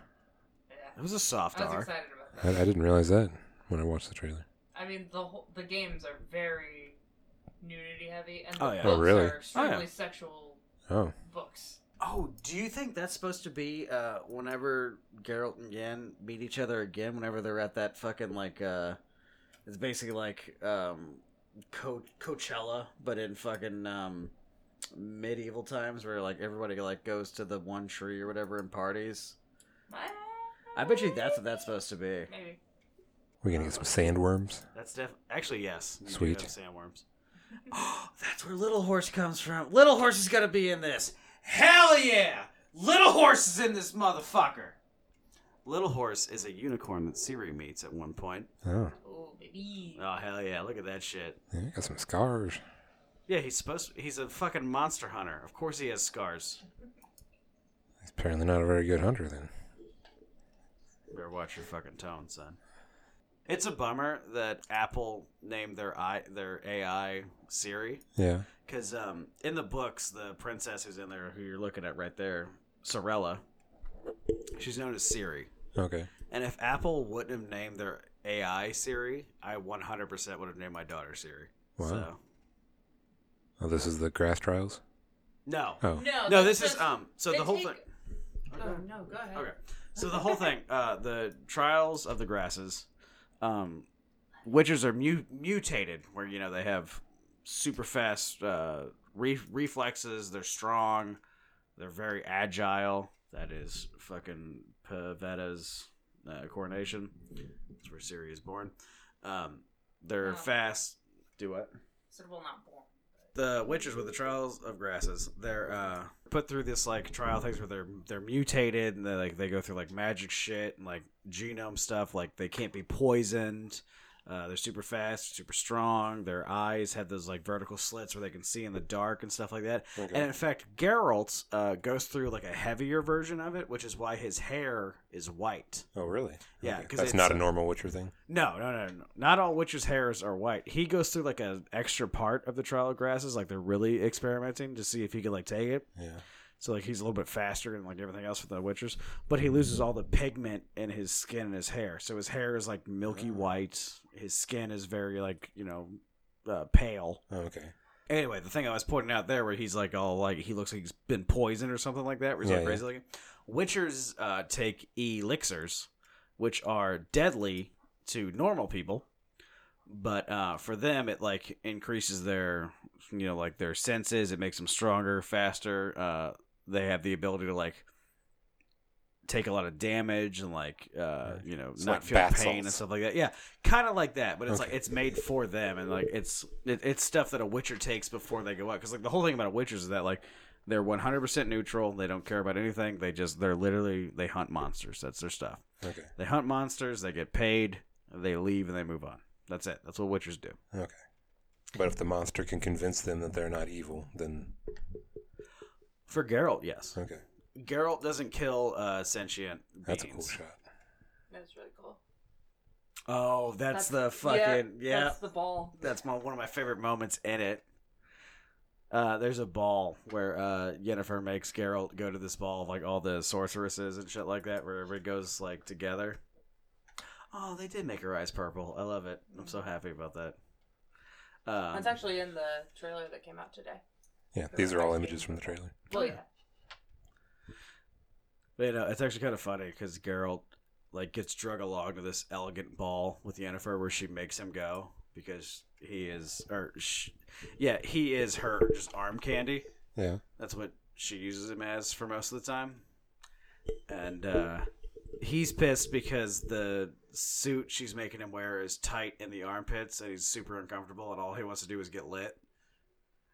It was a soft I was R. excited about I, that. I didn't realize that when I watched the trailer. I mean, the whole, the games are very nudity heavy, and the Oh, yeah. books Oh, really? are extremely Oh, yeah. sexual Oh. books. Oh, do you think that's supposed to be uh, whenever Geralt and Yen meet each other again? Whenever they're at that fucking like, uh, it's basically like um, Co- Coachella, but in fucking um, medieval times, where like everybody like goes to the one tree or whatever and parties. I bet you that's what that's supposed to be. Maybe. We're gonna get some sandworms. That's def actually yes. You do Sweet. have sandworms. *laughs* Oh, that's where Little Horse comes from. Little Horse is gonna be in this. Hell yeah! Little Horse is in this motherfucker. Little Horse is a unicorn that Ciri meets at one point. Oh. Oh, baby. Oh hell yeah! Look at that shit. Yeah, he got some scars. Yeah, he's supposed. he's a fucking monster hunter. Of course he has scars. He's apparently not a very good hunter then. Better watch your fucking tone, son. It's a bummer that Apple named their i their AI Siri. Yeah. Because um, in the books, the princess who's in there, who you're looking at right there, Cirilla, she's known as Ciri. Okay. And if Apple wouldn't have named their AI Siri, I 100% would have named my daughter Siri. Wow. So, Oh, this is the grass trials. no. Oh. No, No, this is um. So the whole take- thing. Oh no, go ahead. Okay. So the whole thing, uh, the trials of the grasses, um, witches are mu- mutated, where you know they have super fast uh, re- reflexes. They're strong. They're very agile. That is fucking Pavetta's uh, coronation. That's where Ciri is born. Um, they're Oh. fast. Do what? Said well, not born. the witches with the trials of grasses they're uh put through this like trial things where they're they're mutated and they like they go through like magic shit and like genome stuff like they can't be poisoned uh, they're super fast super strong their eyes have those like vertical slits where they can see in the dark and stuff like that Okay. and in fact Geralt uh, goes through like a heavier version of it which is why his hair is white Oh, really? Yeah, Okay. 'cause that's not a normal Witcher thing. no, no, no, no. Not all witches' hairs are white. He goes through like an extra part of the trial of grasses, like they're really experimenting to see if he can like take it. Yeah. So like he's a little bit faster and like everything else with the witchers, but he loses all the pigment in his skin and his hair. So his hair is like milky Oh. white. His skin is very like you know uh, pale. Oh, okay. Anyway, the thing I was pointing out there, where he's like all like he looks like he's been poisoned or something like that, where he's Yeah, like yeah. looking. Witchers uh, take elixirs, which are deadly to normal people, but uh, for them it like increases their you know like their senses. It makes them stronger, faster. Uh, they have the ability to like take a lot of damage and like uh, you know It's not like feel pain and stuff like that. Yeah, kind of like that, but it's Okay. like it's made for them and like it's it, it's stuff that a witcher takes before they go out. Because like the whole thing about a witcher is that like they're one hundred percent neutral. They don't care about anything. They just they're literally they hunt monsters. That's their stuff. Okay. They hunt monsters. They get paid. They leave and they move on. That's it. That's what witchers do. Okay. But if the monster can convince them that they're not evil, then For Geralt, yes. okay, Geralt doesn't kill uh, sentient beings. that's a cool shot. That's really cool. Oh, that's, the fucking yeah. That's the ball. that's my one of my favorite moments in it. Uh, there's a ball where uh, Yennefer makes Geralt go to this ball of like all the sorceresses and shit like that, where everybody goes like together. Oh, they did make her eyes purple. I love it. I'm so happy about that. Um, That's actually in the trailer that came out today. Yeah, these are all images from the trailer. Oh yeah. But you know, it's actually kind of funny because Geralt like gets drug along to this elegant ball with Yennefer where she makes him go because he is, or sh- yeah, he is her just arm candy. Yeah. That's what she uses him as for most of the time. And uh, he's pissed because the suit she's making him wear is tight in the armpits and he's super uncomfortable and all he wants to do is get lit.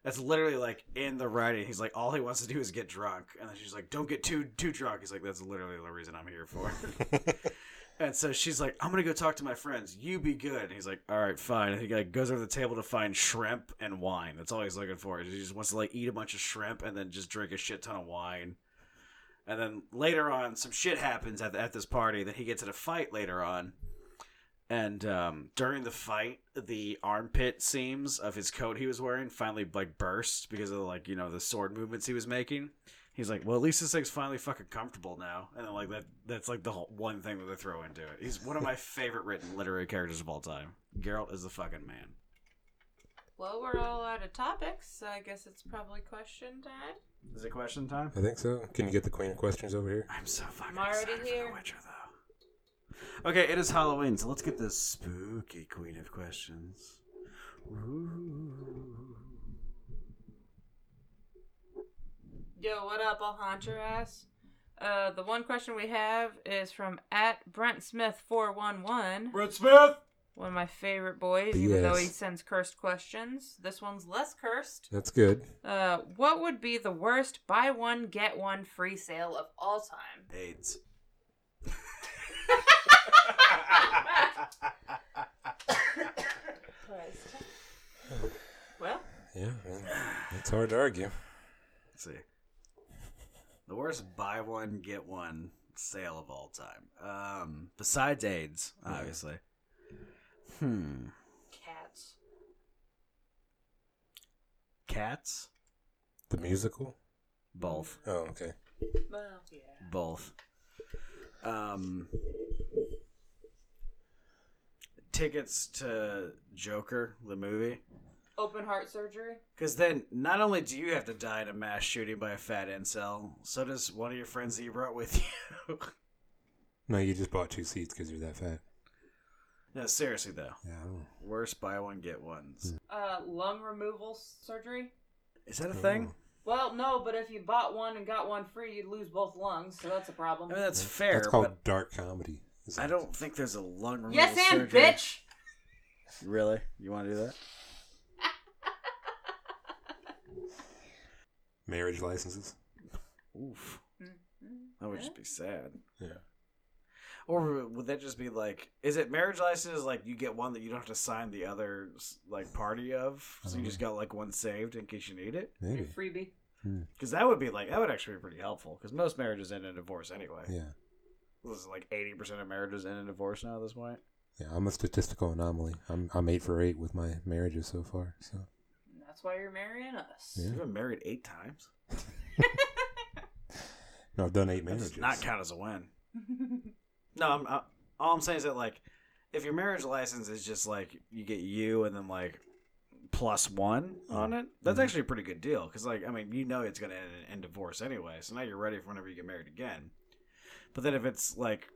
That's literally like in the writing. He's like, all he wants to do is get drunk, and then she's like, "Don't get too too drunk." He's like, "That's literally the reason I'm here for." *laughs* *laughs* and so she's like, "I'm gonna go talk to my friends. You be good." And he's like, "All right, fine." And he like goes over the table to find shrimp and wine. That's all he's looking for. He just wants to like eat a bunch of shrimp and then just drink a shit ton of wine. And then later on, some shit happens at, at this party. Then he gets in a fight later on. And um, during the fight, the armpit seams of his coat he was wearing finally like burst because of like you know the sword movements he was making. He's like, well, at least this thing's finally fucking comfortable now. And then like that, that's like the whole one thing that they throw into it. He's one of my *laughs* favorite written literary characters of all time. Geralt is the fucking man. Well, we're all out of topics, so I guess it's probably question time. Is it question time? I think so. Can you get the queen of questions over here? I'm so fucking I'm already here. for The Witcher, though. Okay, it is Halloween, so let's get this spooky queen of questions. Ooh. Yo, what up? I'll haunt your ass. Uh, the one question we have is from at Brent Smith four one one. Brent Smith. One of my favorite boys, even though he Yes. sends cursed questions. This one's less cursed. That's good. Uh, what would be the worst buy one get one free sale of all time? AIDS. Well, Yeah, man. It's hard to argue. Let's see. The worst buy one get one sale of all time. Um, besides AIDS, obviously. Hmm. cats. Cats. The musical? Both. Oh, okay. Well, yeah. Both. Um. Tickets to Joker, the movie. Open heart surgery. Because then, not only do you have to die in a mass shooting by a fat incel, so does one of your friends that you brought with you. No, you just bought two seats because you're that fat. no, seriously though. Yeah. I Worst buy one get ones. Uh, lung removal surgery. Is that a thing? Well, no, but if you bought one and got one free, you'd lose both lungs, so that's a problem. I mean, that's fair. That's called but dark comedy. Is I don't think there's a lung removal yes, and surgery. bitch. Really? You want to do that? Marriage licenses? Oof. Mm-hmm. That would just be sad. Yeah. Or would that just be like, is it marriage license? Like you get one that you don't have to sign the other like party of, so you mm-hmm. just got like one saved in case you need it. Maybe. Freebie. Hmm. Because that would be like that would actually be pretty helpful. Because most marriages end in divorce anyway. Yeah. This is like eighty percent of marriages end in divorce now at this point. Yeah, I'm a statistical anomaly. I'm I'm eight for eight with my marriages so far. So And that's why you're marrying us. Yeah. You've been married eight times. *laughs* *laughs* no, I've done eight That marriages. does not count as a win. *laughs* No, I'm, I, all I'm saying is that like, if your marriage license is just like you get you and then like plus one on it, that's Mhm. actually a pretty good deal. Because like, I mean, you know it's gonna end in, in divorce anyway, so now you're ready for whenever you get married again. But then if it's like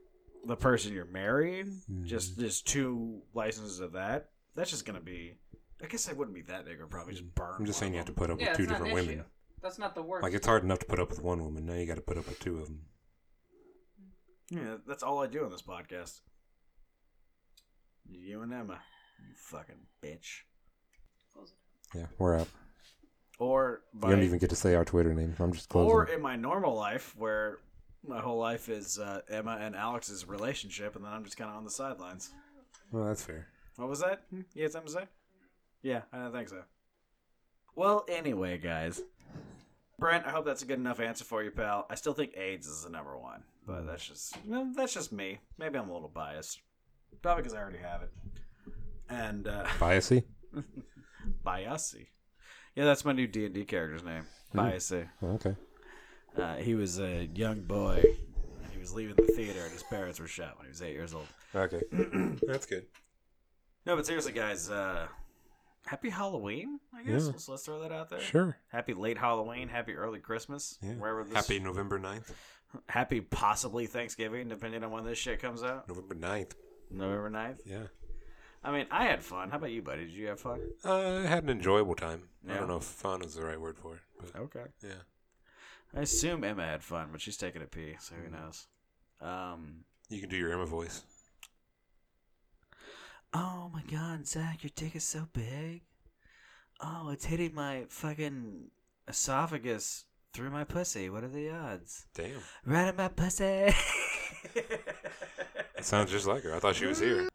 the person you're marrying, just just two licenses of that, that's just gonna be. I guess it wouldn't be that big, or probably just burn. I'm just one saying you have to put up Yeah, with two it's not an different women. That's not the worst. Like it's hard enough to put up with one woman. Now you got to put up with two of them. Yeah, that's all I do on this podcast. You and Emma, you fucking bitch. Yeah, we're out. Or You don't even get to say our Twitter name. I'm just closing. or in my normal life where my whole life is uh, Emma and Alex's relationship, and then I'm just kind of on the sidelines. well, that's fair. What was that? Hmm? You had something to say? Yeah, I don't think so. Well, anyway, guys. Brent, I hope that's a good enough answer for you, pal. I still think AIDS is the number one, but that's just that's just me. Maybe I'm a little biased, probably because I already have it. And uh, *laughs* Biasy? Biasi, yeah, that's my new D and D character's name. Biasi. Okay. Uh, he was a young boy. He was leaving the theater, and his parents were shot when he was eight years old. Okay. *clears throat* that's good. No, but seriously, guys, uh, happy Halloween. I guess Yeah. let's, let's throw that out there. Sure. Happy late Halloween. Happy early Christmas. Yeah. Wherever this Happy November 9th. happy possibly Thanksgiving, depending on when this shit comes out. November 9th. November 9th. Yeah. I mean, I had fun. How about you, buddy? Did you have fun? Uh, I had an enjoyable time. I don't know if fun is the right word for it, but Okay. yeah. I assume Emma had fun, but she's taking a pee, so who knows? Um. You can do your Emma voice. Oh my god, Zach, your dick is so big. Oh, it's hitting my fucking esophagus through my pussy. What are the odds? Damn. Right in my pussy. *laughs* It sounds just like her. I thought she was here.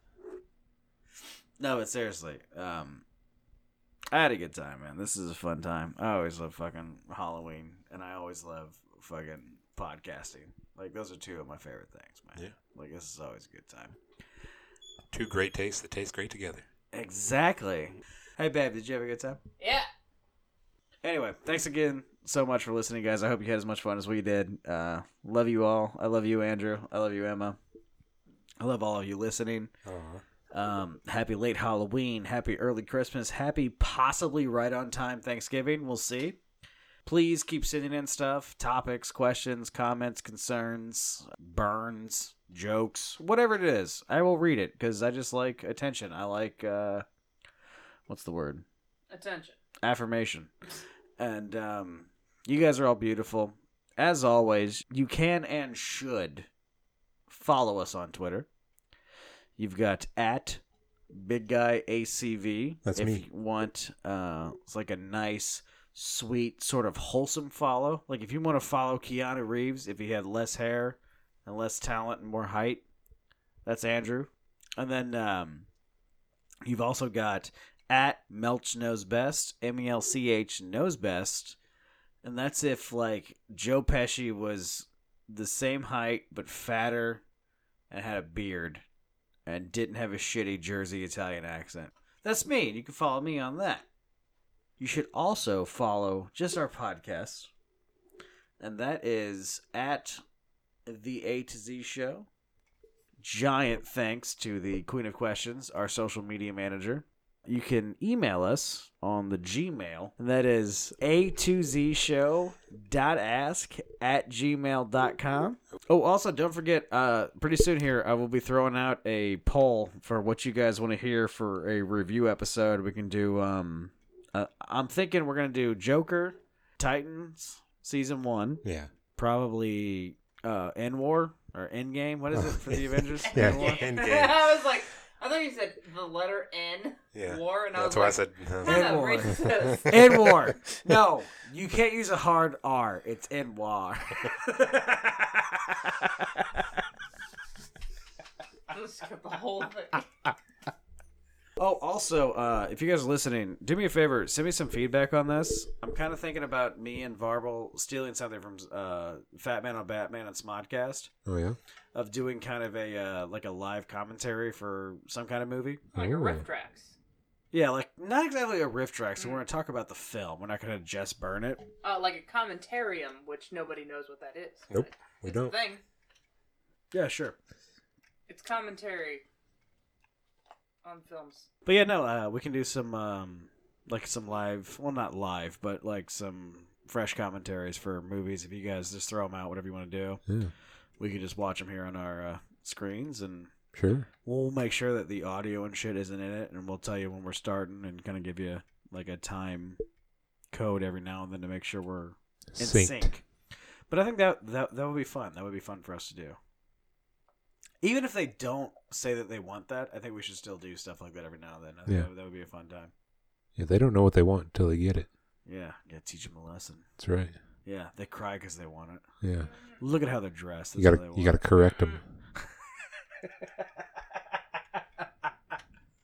*laughs* no, but seriously, um, I had a good time, man. This is a fun time. I always love fucking Halloween, and I always love fucking podcasting. Like those are two of my favorite things, man. Yeah. Like this is always a good time. Two great tastes that taste great together. Exactly. Hey, babe, did you have a good time? Yeah. Anyway, thanks again so much for listening, guys. I hope you had as much fun as we did. Uh, love you all. I love you, Andrew. I love you, Emma. I love all of you listening. Uh-huh. Um, happy late Halloween. Happy early Christmas. Happy possibly right on time Thanksgiving. We'll see. Please keep sending in stuff, topics, questions, comments, concerns, burns, jokes, whatever it is. I will read it because I just like attention. I like, uh, what's the word? Attention. affirmation. And um, you guys are all beautiful. As always, you can and should follow us on Twitter. You've got at Big Guy ACV. That's if me. you want, uh, it's like a nice, sweet, sort of wholesome follow. Like if you want to follow Keanu Reeves, if he had less hair and less talent and more height, that's Andrew. And then um, you've also got at Melch knows best, M E L C H knows best, and that's if like Joe Pesci was the same height but fatter and had a beard and didn't have a shitty Jersey Italian accent. That's me. You can follow me on that. You should also follow just our podcast, and that is at the A to Z Show. Giant thanks to the Queen of Questions, our social media manager. You can email us on the Gmail, and that is a2zshow.ask at gmail.com. Oh, also, don't forget, uh, pretty soon here, I will be throwing out a poll for what you guys want to hear for a review episode. We can do, um, uh, I'm thinking we're going to do Joker, Titans, Season 1, Yeah. probably uh, End War or End Game. What is it for the *laughs* Avengers? Yeah. End War? Endgame. *laughs* I was like, I thought you said the letter N. Yeah. War, and I That's was why like, I said. uh, kind War. racist. *laughs* End War. No, you can't use a hard R. It's End War. I'm just skip the whole thing. Oh, also, uh, if you guys are listening, do me a favor, send me some feedback on this. I'm kind of thinking about me and Varble stealing something from uh, Fatman on Batman and Smodcast oh yeah. of doing kind of a uh, like a live commentary for some kind of movie. Like a RiffTrax. Yeah, like not exactly a riff track. So we're gonna talk about the film. We're not gonna just burn it. Uh, like a commentarium, which nobody knows what that is. Nope, we it's don't. thing. Yeah, sure. It's commentary on films. But yeah, no, uh, we can do some um, like some live. Well, not live, but like some fresh commentaries for movies. If you guys just throw them out, whatever you want to do, Yeah. we can just watch them here on our uh, screens, and Sure. we'll make sure that the audio and shit isn't in it, and we'll tell you when we're starting, and kind of give you like a time code every now and then to make sure we're in Synced. sync. But I think that that that would be fun. That would be fun for us to do. Even if they don't say that they want that, I think we should still do stuff like that every now and then. I think Yeah. that, would- that would be a fun time. Yeah, they don't know what they want until they get it. Yeah, yeah, teach them a lesson. That's right. Yeah, they cry because they want it. Yeah. Look at how they're dressed. You That's gotta they you gotta want. correct them. *laughs*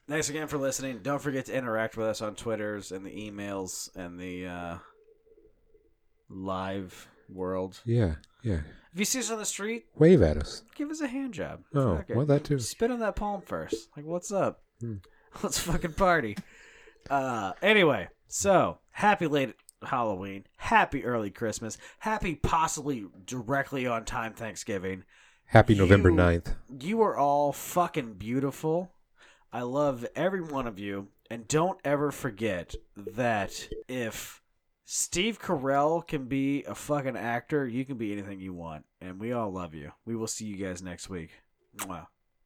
Thanks again for listening. Don't forget to interact with us on Twitters and the emails and the uh, live world. Yeah. Yeah. If you see us on the street, Wave at us. give us a hand job. Oh, well, that too. Spit on that palm first. Like, what's up? Hmm. *laughs* Let's fucking party. Uh, anyway, so happy late Halloween, happy early Christmas, happy possibly directly on time Thanksgiving. Happy November You- 9th. You are all fucking beautiful. I love every one of you. And don't ever forget that if Steve Carell can be a fucking actor, you can be anything you want. And we all love you. We will see you guys next week.